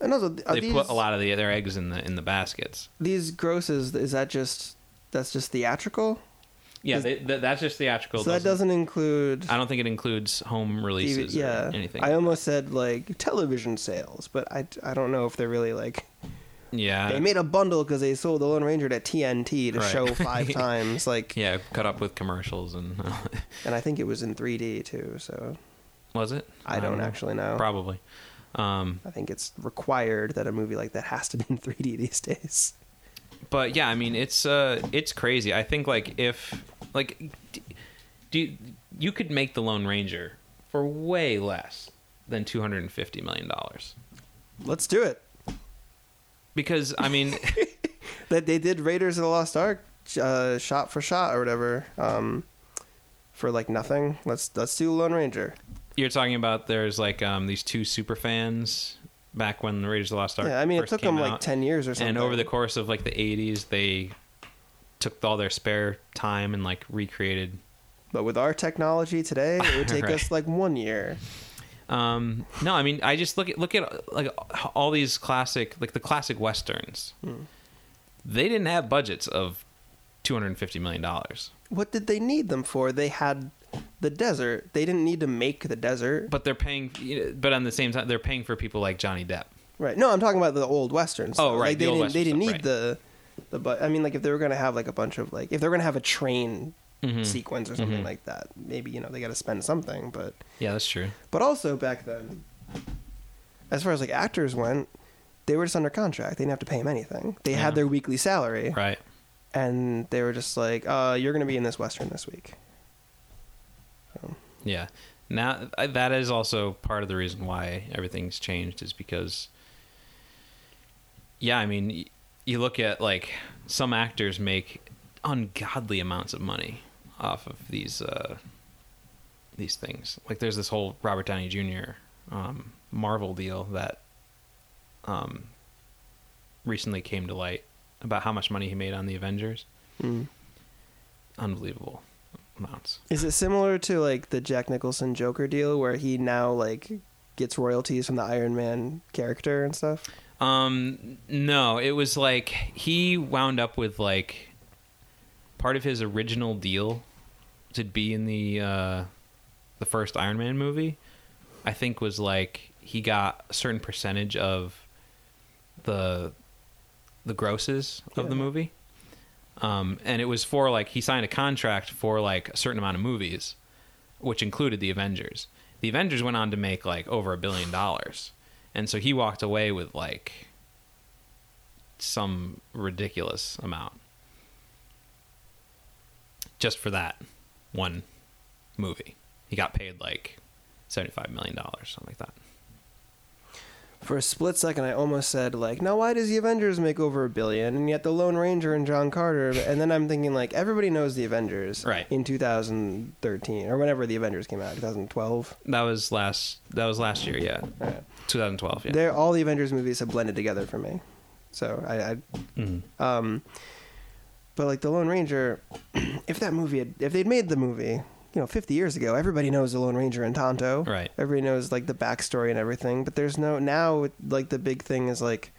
And also, they these, put a lot of the, their eggs in the in the baskets. these grosses. Is that just that's just theatrical? Yeah, Is- they, th- that's just theatrical. so that doesn't include. I don't think it includes home releases. TV yeah, or anything. I almost said like television sales, but I, I don't know if they're really like yeah, they made a bundle because they sold the Lone Ranger to TNT to Right. show five times, like, yeah, cut up with commercials and and I think it was in 3D too. So was it? I don't know. actually know. Probably. Um, I think it's required that a movie like that has to be in 3D these days. but yeah, I mean, it's uh, it's crazy. I think like if like, do you, you could make the Lone Ranger for way less than two hundred and fifty million dollars Let's do it. Because I mean, That they did Raiders of the Lost Ark, uh, shot for shot or whatever, um, for like nothing. Let's let's do Lone Ranger. You're talking about there's like um, these two super fans back when the Raiders of the Lost Ark. Yeah, I mean, it took them like ten years or something. and over the course of like the 80s, they took all their spare time and like recreated. but with our technology today, it would take Right. us like one year. Um, no, I mean I just look at look at like all these classic like the classic westerns. Hmm. They didn't have budgets of 250 million dollars, What did they need them for? They had the desert. They didn't need to make the desert. but they're paying. you know, But on the same time, they're paying for people like Johnny Depp. Right. No, I'm talking about the old westerns. Oh, right, Like the they didn't. They didn't stuff, need right. the the. But I mean, like if they were gonna have like a bunch of like if they're gonna have a train Mhm. sequence or something Mhm. like that, maybe you know they got to spend something. But Yeah, that's true. but also back then, as far as like actors went, they were just under contract. They didn't have to pay them anything. They Yeah. had their weekly salary, Right. and they were just like, uh, "You're gonna be in this western this week." Yeah. Now that is also part of the reason why everything's changed is because yeah, I mean you look at like some actors make ungodly amounts of money off of these uh these things. Like there's this whole Robert Downey Jr. um Marvel deal that um recently came to light about how much money he made on the Avengers. Mm. Unbelievable amounts. Is it similar to like the Jack Nicholson Joker deal, where he now like gets royalties from the Iron Man character and stuff? Um, no, it was like he wound up with like part of his original deal to be in the uh, the first Iron Man movie. I think was like he got a certain percentage of the the grosses of the movie. Um, and it was for like he signed a contract for like a certain amount of movies, which included the Avengers. The Avengers went on to make like over a billion dollars, and so he walked away with like some ridiculous amount just for that one movie. He got paid like seventy-five million dollars, something like that. For a split second, I almost said like, "Now, why does the Avengers make over a billion, and yet the Lone Ranger and John Carter?" And then I'm thinking like, everybody knows the Avengers, Right. In 2013 or whenever the Avengers came out, 2012. That was last. That was last year, yeah, Yeah. 2012. Yeah. They're all the Avengers movies have blended together for me. So I, I Mhm. Um, but like the Lone Ranger, if that movie had, if they'd made the movie, you know, 50 years ago, everybody knows the Lone Ranger and Tonto. Right. Everybody knows like the backstory and everything. But there's no now. Like the big thing is like,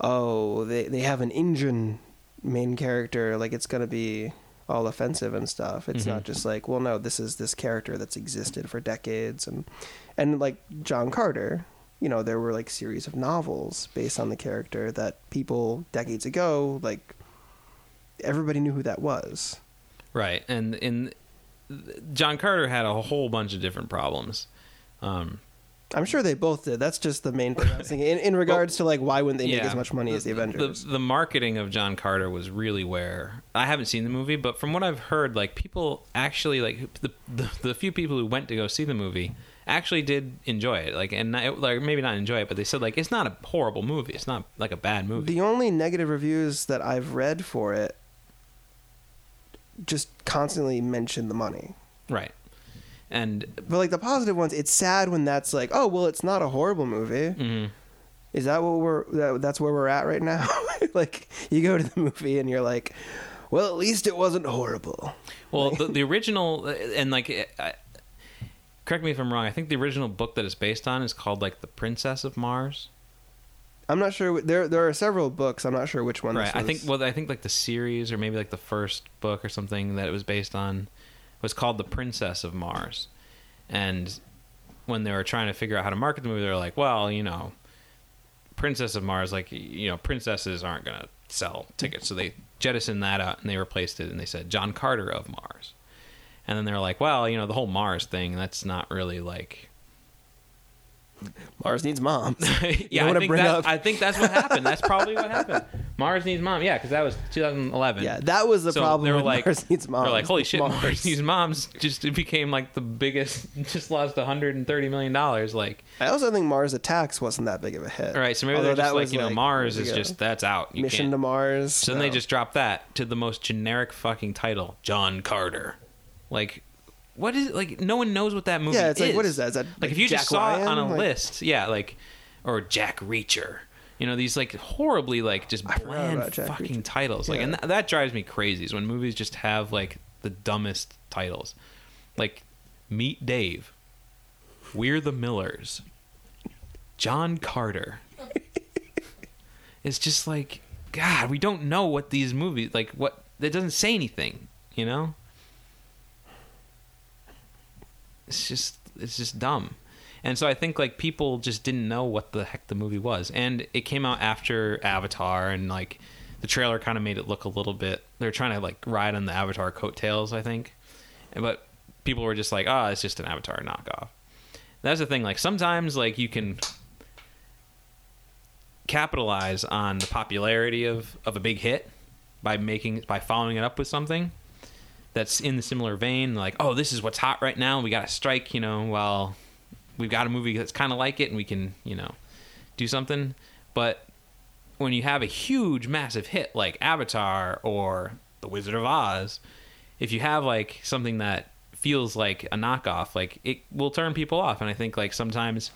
oh, they they have an Indian main character. Like it's gonna be all offensive and stuff. It's Mhm. not just like, well, no, this is this character that's existed for decades and and like John Carter. You know, there were like series of novels based on the character that people decades ago like everybody knew who that was. Right, and in John Carter had a whole bunch of different problems. Um, I'm sure they both did. That's just the main thing I was thinking. In, in regards to like why wouldn't they make as much money as the Avengers? The, the marketing of John Carter was really where I haven't seen the movie, but from what I've heard, like people actually like the the, the few people who went to go see the movie actually did enjoy it. Like, and not, like maybe not enjoy it, but they said like it's not a horrible movie. It's not like a bad movie. The only negative reviews that I've read for it just constantly mention the money. right, and But like the positive ones, it's sad when that's like, oh well, it's not a horrible movie. mhm. Is that what we're? That, that's where we're at right now. like you go to the movie and you're like, well, at least it wasn't horrible. Well, the, the original and like, I, correct me if I'm wrong. I think the original book that it's based on is called like the Princess of Mars. I'm not sure. There there are several books. I'm not sure which one. right. I think well, I think like the series or maybe like the first book or something that it was based on was called the Princess of Mars, and when they were trying to figure out how to market the movie, they were like, well, you know, Princess of Mars, like you know, princesses aren't gonna sell tickets, so they jettisoned that out and they replaced it and they said John Carter of Mars. And then they're like, well, you know, the whole Mars thing, that's not really like Mars needs mom. yeah, I think that, I think that's what happened. That's probably what happened. Mars needs mom. Yeah, because that was 2011. yeah, that was the So problem. they were with like, Mars needs moms. They're like, holy shit, Mars. Mars needs moms. Just it became like the biggest. Just lost 130 million dollars. Like, I also think Mars Attacks wasn't that big of a hit. all right, so maybe Although they're just like, you know, like, Mars is just that's out. You Mission to Mars. so then they just dropped that to the most generic fucking title, John Carter. Like, what is like? No one knows what that movie. Yeah, it's like is. what is that? Is that like, if you Jack just saw it on a Like- list, yeah, like or Jack Reacher. You know these like horribly like just bland fucking Reacher. titles. Like, Yeah. and th- that drives me crazy. Is when movies just have like the dumbest titles, like Meet Dave, We're the Millers, John Carter. it's just like God. We don't know what these movies like. What it doesn't say anything. You know. It's just it's just dumb. And so I think like people just didn't know what the heck the movie was. And it came out after Avatar and like the trailer kind of made it look a little bit they're trying to like ride on the Avatar coattails, I think. But people were just like, "Oh, it's just an Avatar knockoff." That's the thing like sometimes like you can capitalize on the popularity of of a big hit by making by following it up with something that's in the similar vein like oh this is what's hot right now we got to strike you know well, we've got a movie that's kind of like it and we can you know do something. But when you have a huge massive hit like avatar or the wizard of oz if you have like something that feels like a knockoff like it will turn people off. And i think like sometimes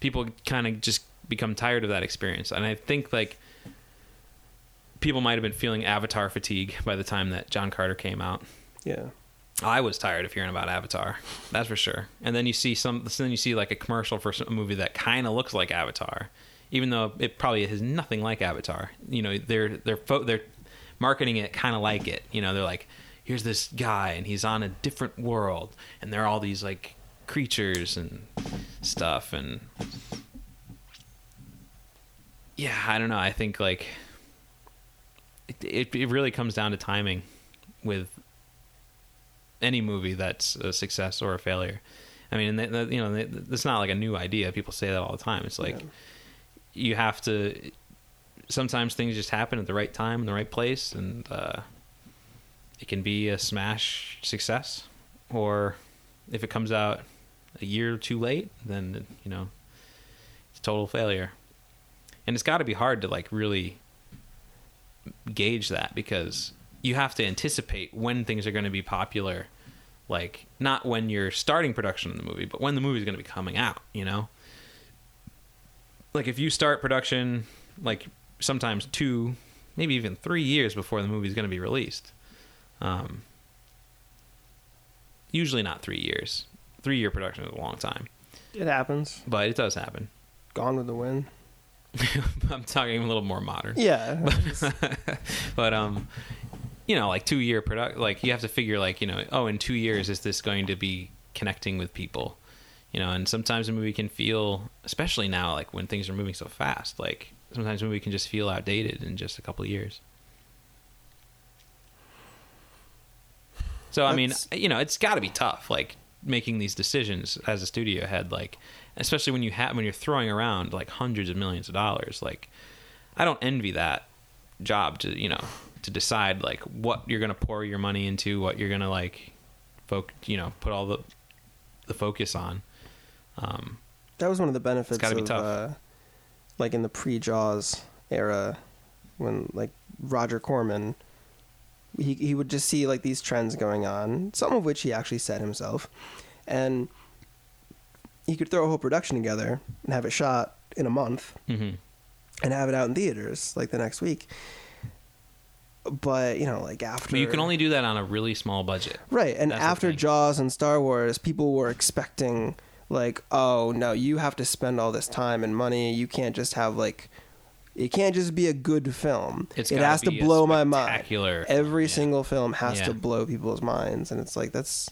people kind of just become tired of that experience. And i think like people might have been feeling avatar fatigue by the time that john carter came out Yeah. I was tired of hearing about Avatar, that's for sure. And then you see some, then you see like a commercial for a movie that kind of looks like Avatar, even though it probably is nothing like Avatar. You know, they're they're fo- they're marketing it kind of like it. You know, they're like, here's this guy and he's on a different world, and there are all these like creatures and stuff, and yeah, I don't know. I think like it it, it really comes down to timing with any movie that's a success or a failure. I mean, and th- th- you know, it's not like a new idea. People say that all the time. It's like Yeah. you have to. Sometimes things just happen at the right time in the right place, and uh, it can be a smash success, or if it comes out a year too late, then you know it's a total failure. And it's got to be hard to like really gauge that because you have to anticipate when things are going to be popular like not when you're starting production of the movie but when the movie is going to be coming out you know like if you start production like sometimes two maybe even three years before the movie is going to be released um, usually not three years three year production is a long time It happens. but it does happen Gone with the wind. i'm talking a little more modern. Yeah. but um you know like two year product like you have to figure like you know oh in two years is this going to be connecting with people? You know and sometimes a movie can feel especially now like when things are moving so fast like sometimes a movie can just feel outdated in just a couple of years. So i mean you know it's got to be tough like making these decisions as a studio head like especially when you have when you're throwing around like hundreds of millions of dollars like i don't envy that job to you know to decide like what you're gonna pour your money into what you're gonna like folk you know put all the the focus on um That was one of the benefits gotta be tough. Uh, like in the pre-Jaws era, when like Roger Corman, he he would just see like these trends going on, some of which he actually set himself, and he could throw a whole production together and have it shot in a month mhm. and have it out in theaters like the next week. But you know, like after but you can only do that on a really small budget Right, and That's after. Jaws and Star Wars, people were expecting like, oh no, you have to spend all this time and money. You can't just have like, it can't just be a good film. It's it has to blow my mind. Every yeah. single film has Yeah. to blow people's minds, and it's like that's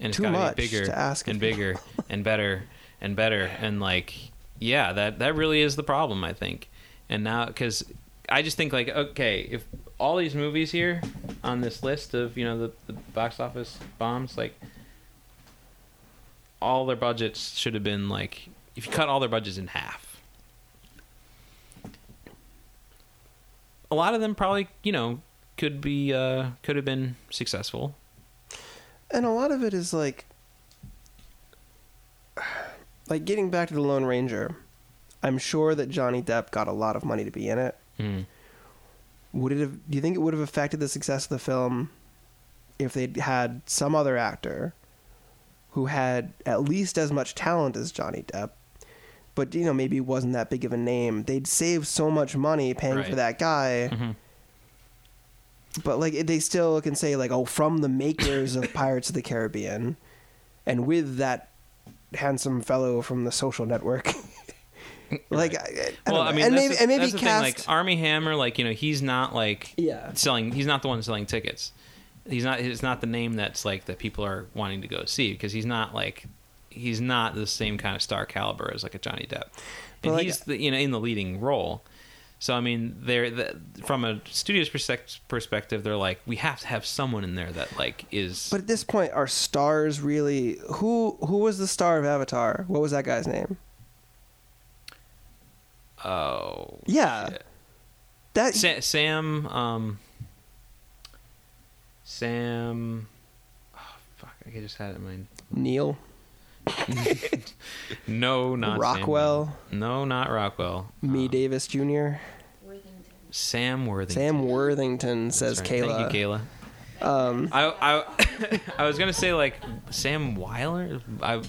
and it's too gotta be bigger to ask and bigger and better and better. And like yeah that that really is the problem i think. And now because i just think like okay if all these movies here on this list of you know the, the box office bombs like all their budgets should have been like if you cut all their budgets in half. A lot of them probably you know could be uh could have been successful and a lot of it is like like getting back to the Lone Ranger. I'm sure that Johnny Depp got a lot of money to be in it. mm. Would it have? Do you think it would have affected the success of the film if they'd had some other actor who had at least as much talent as Johnny Depp, but you know maybe wasn't that big of a name. They'd save so much money paying for that guy. Mhm. But like they still can say like, oh, from the makers of Pirates of the Caribbean, and with that handsome fellow from the Social Network. like, Right. I, I well, know. I mean, and maybe the, and maybe cast. thing. Like Armie Hammer, like you know, he's not like Yeah. selling. He's not the one selling tickets. He's not. It's not the name that's like that people are wanting to go see because he's not like he's not the same kind of star caliber as like a Johnny Depp, and like- he's the, you know in the leading role. So I mean, they're the, from a studio's perspective, they're like we have to have someone in there that like is. But at this point, are stars really who? Who was the star of Avatar? What was that guy's name? oh Yeah. shit. That Sa- Sam. Um, Sam. Oh, fuck! I just had it in mind. Neil No, not Rockwell, Sam. No, not Rockwell. Me Uh, Davis Jr. Sam Worthington. Sam Worthington says right. Kayla. Thank you, Kayla. Um, I I I was gonna say like Sam Weiler. I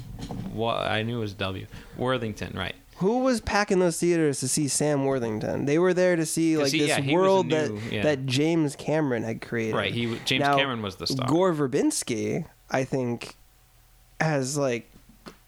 wa- I knew it was W. Worthington, right? who was packing those theaters to see Sam Worthington? They were there to see like he- this yeah, he was a world new- that yeah. that James Cameron had created. Right. He James Now, Cameron was the star. Gore Verbinski, I think, has like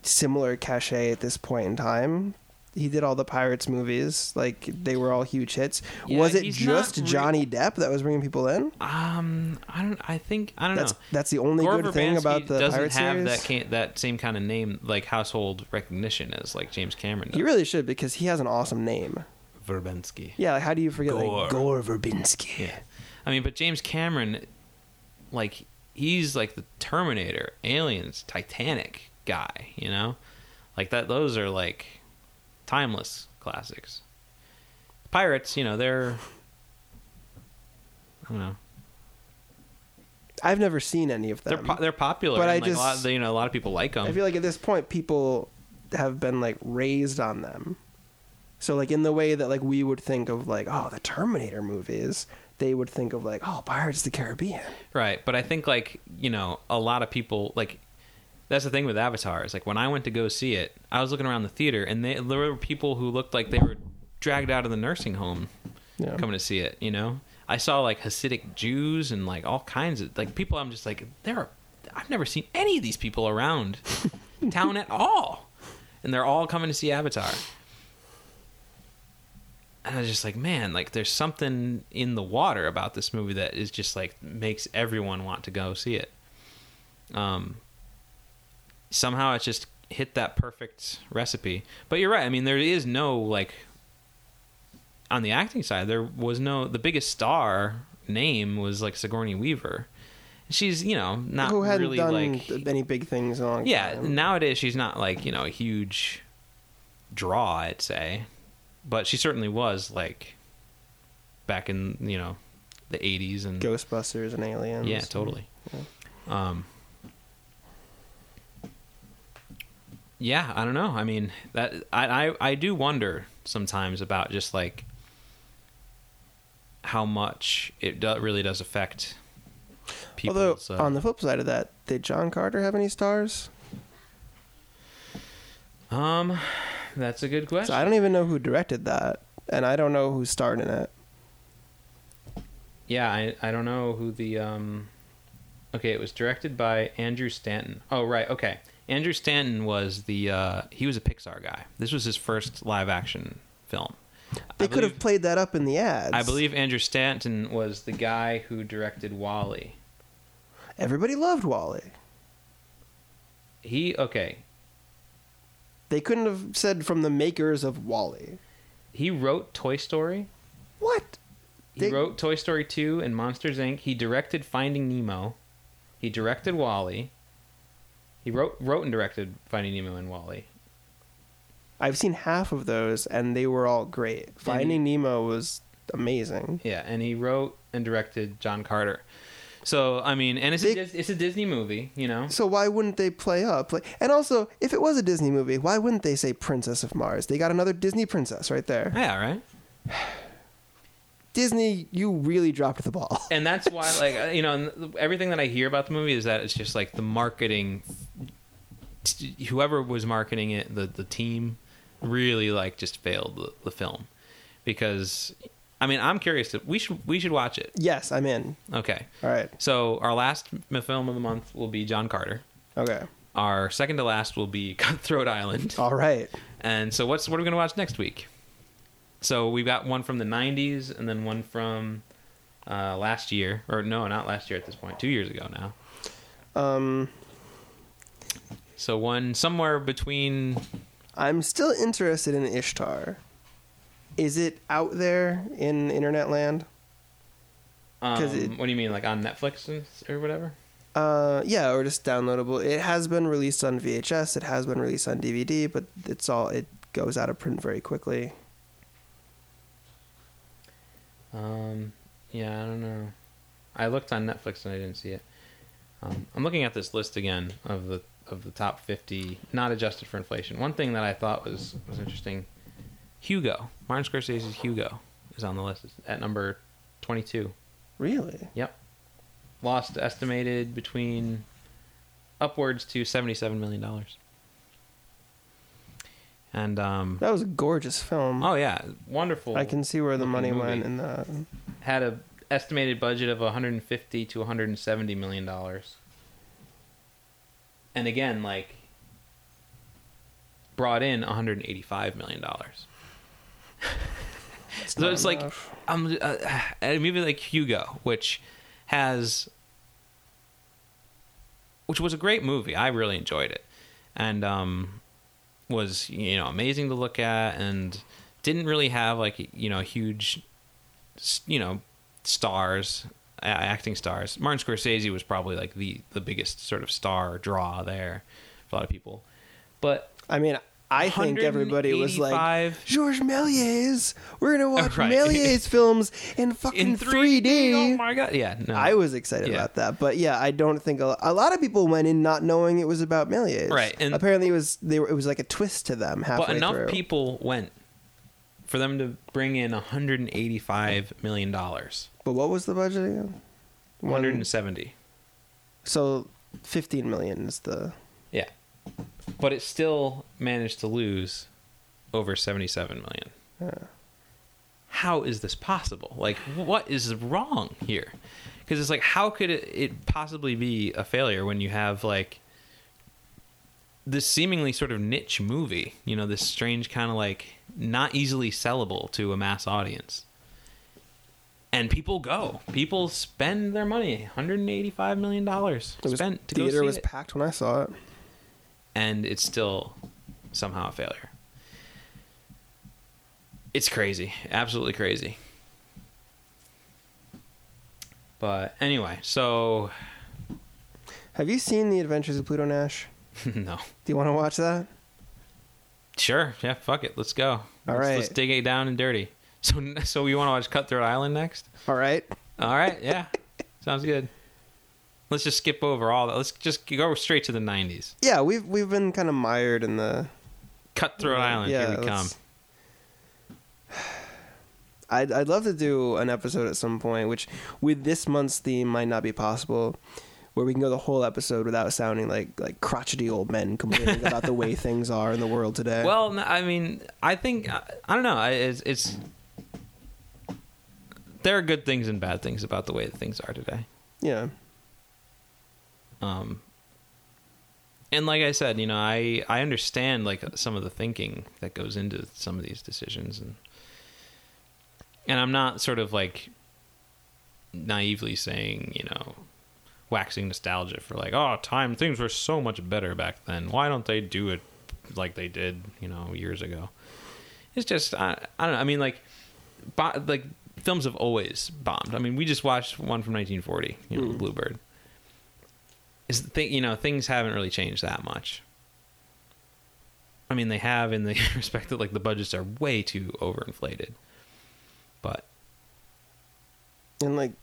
similar cachet at this point in time. He did all the Pirates movies, like they were all huge hits. Yeah, was it just re- Johnny Depp that was bringing people in? Um, I don't. I think I don't That's know. that's the only Gore good thing about the doesn't Pirates have series. that can that same kind of name like household recognition as like James Cameron. Does. he really should because he has an awesome name. Verbinski. Yeah, like how do you forget Gore. like Gore Verbinski? Yeah. I mean, but James Cameron, like, he's like the Terminator, Aliens, Titanic guy, you know? Like, that, those are like timeless classics. Pirates, you know, they're. I don't know. I've never seen any of them. They're po- they're popular, But I like, a lot, just- you know, a lot of people like them. I feel like at this point people have been like raised on them. So like in the way that like we would think of like oh the Terminator movies, they would think of like oh Pirates of the Caribbean. Right, but I think like you know a lot of people like that's the thing with Avatar is like when I went to go see it, I was looking around the theater and they, there were people who looked like they were dragged out of the nursing home Yeah. coming to see it. You know, I saw like Hasidic Jews and like all kinds of like people. I'm just like there are. I've never seen any of these people around town at all, and they're all coming to see Avatar. And I was just like, man, like there's something in the water about this movie that is just like makes everyone want to go see it. Um, somehow it just hit that perfect recipe. But you're right. I mean, there is no like on the acting side, there was no the biggest star name was like Sigourney Weaver. She's you know not Who hadn't really done like any big things in a long yeah. time. Nowadays she's not like you know a huge draw, I'd say, but she certainly was like back in you know the 80s and Ghostbusters and Aliens. yeah, totally. Um, yeah, I don't know. I mean, that I, I I do wonder sometimes about just like how much it do, really does affect people. Although so. on the flip side of that, did John Carter have any stars? um, that's a good question. So I don't even know who directed that, and I don't know who starred in it. Yeah, I I don't know who the um. Okay, it was directed by Andrew Stanton. Oh right, okay. Andrew Stanton was the uh, he was a Pixar guy. This was his first live action film. They I could have played that up in the ads. I believe Andrew Stanton was the guy who directed WALL-E. everybody loved WALL-E. He okay. They couldn't have said from the makers of WALL-E. He wrote Toy Story. What? He They- wrote Toy Story 2 and Monsters Inc. He directed Finding Nemo. He directed WALL-E. He wrote wrote and directed Finding Nemo and WALL-E. I've seen half of those, and they were all great. Finding Nemo was amazing. Yeah, and he wrote and directed John Carter. So I mean, and it's They- a, it's a Disney movie, you know. So why wouldn't they play up? Like, and also, if it was a Disney movie, why wouldn't they say Princess of Mars? They got another Disney princess right there. Yeah, right. Disney, you really dropped the ball. And that's why, like, uh, you know, everything that I hear about the movie is that it's just like the marketing whoever was marketing it, the the team, really like just failed the, the film because. I mean, I'm curious. To, we should we should watch it. Yes, I'm in. Okay, All right. so our last film of the month will be John Carter. Okay. Our second to last will be Cutthroat Island. All right. And so what's what are we going to watch next week? So we've got one from the 90s and then one from uh, last year or no, not last year at this point. 2 years ago now. Um, So one somewhere between I'm still interested in Ishtar. Is it out there in internet land? um, it- what do you mean like on Netflix or whatever? Uh, yeah, or just downloadable. It has been released on VHS. It has been released on DVD, but it's all it goes out of print very quickly. Um yeah, I don't know. I looked on Netflix and I didn't see it. Um, I'm looking at this list again of the of the top 50 not adjusted for inflation. One thing that I thought was was interesting Hugo. Martin Scorsese's Hugo is on the list It's at number 22. Really? Yep. Lost estimated between upwards to 77 million dollars. And um That was a gorgeous film. oh yeah, wonderful. I can see where the money movie. went in the. had a estimated budget of 150 to 170 million dollars. And again, like brought in 185 million dollars. so it's like enough. um, uh, a movie like Hugo, which has, which was a great movie. I really enjoyed it, and um, was you know amazing to look at, and didn't really have like you know huge, you know, stars, acting stars. Martin Scorsese was probably like the the biggest sort of star draw there for a lot of people, but I mean, I think everybody was like, 185 Georges Méliès. We're gonna watch Right. Méliès films in fucking in 3D. 3D. Oh my god! Yeah, no. I was excited Yeah. about that, but yeah, I don't think a lot, a lot of people went in not knowing it was about Méliès. Right, and- apparently it was they were, it was like a twist to them halfway but enough through. people went for them to bring in 185 million dollars. But what was the budget again? One- 170. So, fifteen million is the. But it still managed to lose over 77 million. Yeah. How is this possible? Like what is wrong here? Cuz it's like how could it, it possibly be a failure when you have like this seemingly sort of niche movie, you know, this strange kind of like not easily sellable to a mass audience. And people go. People spend their money, 185 million dollars It was, spent to go theater was it. packed when I saw it. And it's still somehow a failure. It's crazy, absolutely crazy. But anyway, so Have you seen The Adventures of Pluto Nash? no, Do you want to watch that? sure, yeah, fuck it, let's go. All let's, right. let's dig it down and dirty. So, so you want to watch Cutthroat Island next? All right. All right, yeah, sounds good. Let's just skip over all that. Let's just go straight to the '90s. Yeah, we've we've been kind of mired in the. Cutthroat Island, yeah, here we come. I'd I'd love to do an episode at some point, which with this month's theme might not be possible, where we can go the whole episode without sounding like like crotchety old men complaining about the way things are in the world today. Well, I mean, I think I, I don't know. It's, it's there are good things and bad things about the way that things are today. yeah, Um, and like I said, you know, I I understand like some of the thinking that goes into some of these decisions, and and I'm not sort of like naively saying, you know, waxing nostalgia for like, oh, time things were so much better back then. Why don't they do it like they did, you know, years ago? It's just I, I don't know. I mean, like, bo- like films have always bombed. I mean, we just watched one from 1940, you know, Mm. Bluebird. Is thing, you know, things haven't really changed that much. I mean, they have in the respect that like the budgets are way too overinflated. But and like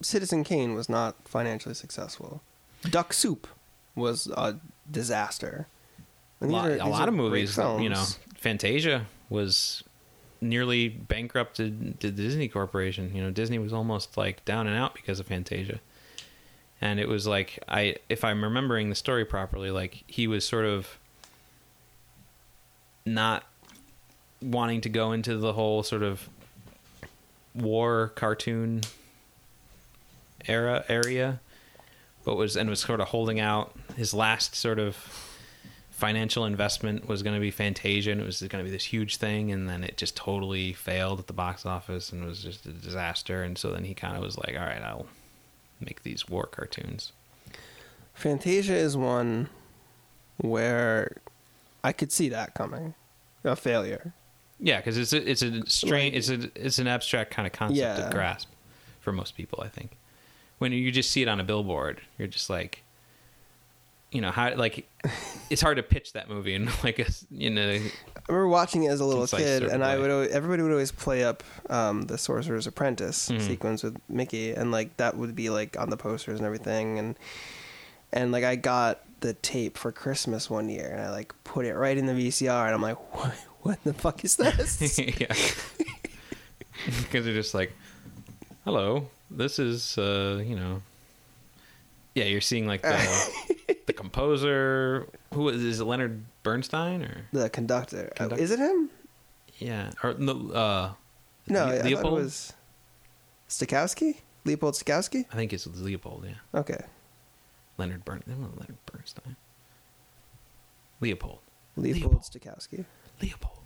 Citizen Kane was not financially successful. Duck Soup was a disaster. a lot, are- a lot of movies, you know. Fantasia was nearly bankrupted the Disney Corporation. You know, Disney was almost like down and out because of Fantasia. And it was like I, if I'm remembering the story properly, like he was sort of not wanting to go into the whole sort of war cartoon era area, but was and was sort of holding out his last sort of financial investment was going to be Fantasia, and it was going to be this huge thing, and then it just totally failed at the box office and was just a disaster. And so then he kind of was like, "All right, I'll make these war cartoons." Fantasia is one where I could see that coming, a failure. Yeah, because it's a, it's a strange, it's a it's an abstract kind of concept Yeah. to grasp for most people. I think when you just see it on a billboard, you're just like, you know, how like it's hard to pitch that movie in like a in a I remember watching it as a little kid, and I way. would always, everybody would always play up um, the Sorcerer's Apprentice Mhm. sequence with Mickey, and like that would be like on the posters and everything, and and like I got the tape for Christmas one year, and I like put it right in the VCR, and I'm like, what, what the fuck is this? yeah, because they're just like, hello, this is uh, you know, yeah, you're seeing like the composer who is, is it Leonard Bernstein or the conductor, Conduct- is it him? yeah or no uh No, Le- I thought it Leopold? was Stokowski, Leopold Stokowski. I think it's Leopold, yeah. Okay, Leonard Bern Leonard Bernstein. Leopold. Leopold, Leopold. Stokowski. Leopold.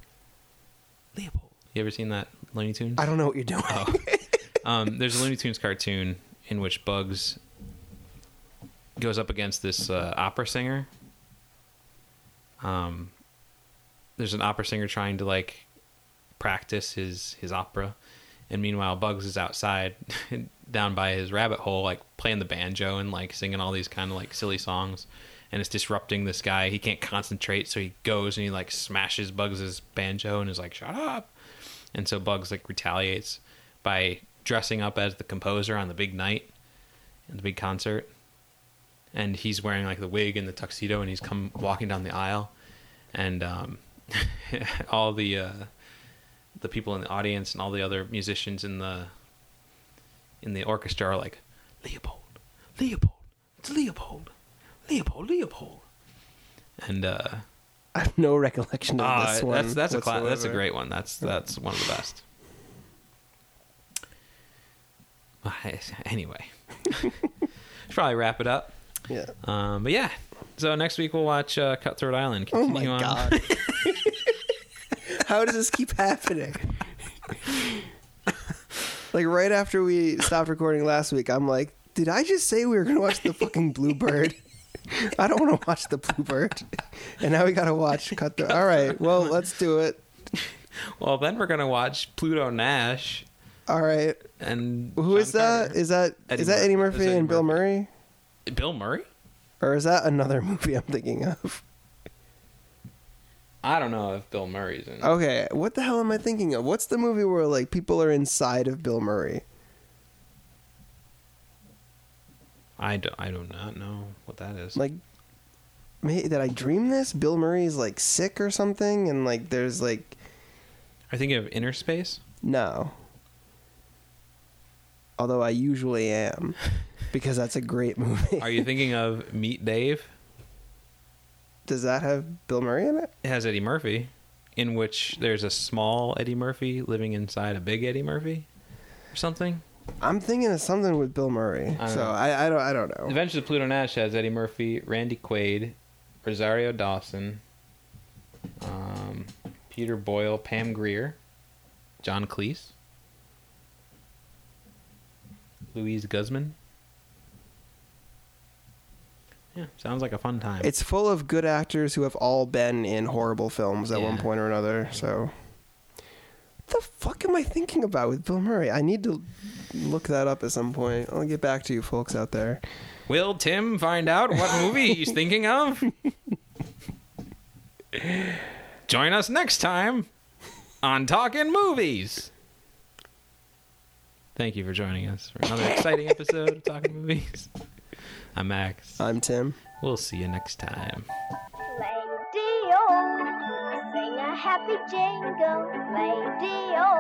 Leopold. You ever seen that Looney Tunes? I don't know what you're doing. Oh. um, there's a Looney Tunes cartoon in which Bugs goes up against this uh, opera singer. Um, there's an opera singer trying to like practice his his opera, and meanwhile Bugs is outside down by his rabbit hole, like playing the banjo and like singing all these kind of like silly songs, and it's disrupting this guy. He can't concentrate, so he goes and he like smashes Bugs's banjo and is like, "Shut up!" And so Bugs like retaliates by dressing up as the composer on the big night, the big concert, and he's wearing like the wig and the tuxedo, and he's come walking down the aisle, and um, all the uh, the people in the audience and all the other musicians in the in the orchestra are like, Leopold, Leopold, it's Leopold, Leopold, Leopold, and uh, I have no recollection of ah, this one. that's that's a cla- that's a great one. That's that's one of the best. Anyway, should probably wrap it up. Yeah. Um, but yeah, so next week we'll watch uh, Cutthroat Island. Oh my Continue on. god. How does this keep happening? like right after we stopped recording last week, I'm like, did I just say we were gonna watch the fucking Bluebird? I don't want to watch the Bluebird, and now we gotta watch Cutthroat. All right, well, let's do it. Well, then we're gonna watch Pluto Nash All right, and who is Sean that? Carter. Is that Eddie is that Eddie Murphy. Murphy That's Eddie and Bill. Murray, Bill Murray? or is that another movie I'm thinking of? I don't know if Bill Murray's in. it. Okay, what the hell am I thinking of? What's the movie where like people are inside of Bill Murray? I do, I do not know what that is. like may, did i dream this bill murray's like sick or something and like there's like I think of Innerspace? no although i usually am because that's a great movie Are you thinking of Meet Dave? does that have bill murray in it It has Eddie Murphy, in which there's a small Eddie Murphy living inside a big Eddie Murphy, or something. i'm thinking of something with bill murray I so. I, I don't i don't know Adventures of Pluto Nash has Eddie Murphy, Randy Quaid, Rosario Dawson, um, Peter Boyle, Pam Grier, John Cleese, Louise Guzman. Yeah, sounds like a fun time. it's full of good actors who have all been in horrible films at one point or another so what the fuck am i thinking about with bill murray i need to look that up at some point i'll get back to you folks out there Will Tim find out what movie he's thinking of? Join us next time on Talking Movies. Thank you for joining us for another exciting episode of Talking Movies. I'm Max. i'm tim We'll see you next time. Lady-O, sing a happy jingle. Lady-O,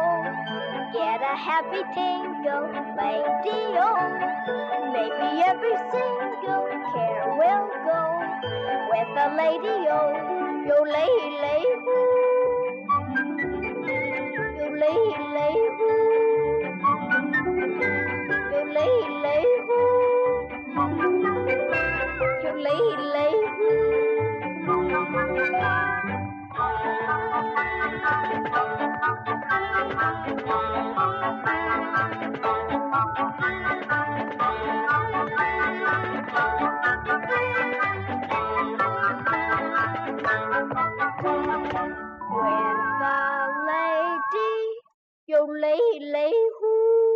get a happy tingle, lady-o. Maybe every single care will go with a lady-o. Oh, Yo, lay, lay, Yo, lay, lay, Yo, lay, lay, When the lady, yo lay, lay, who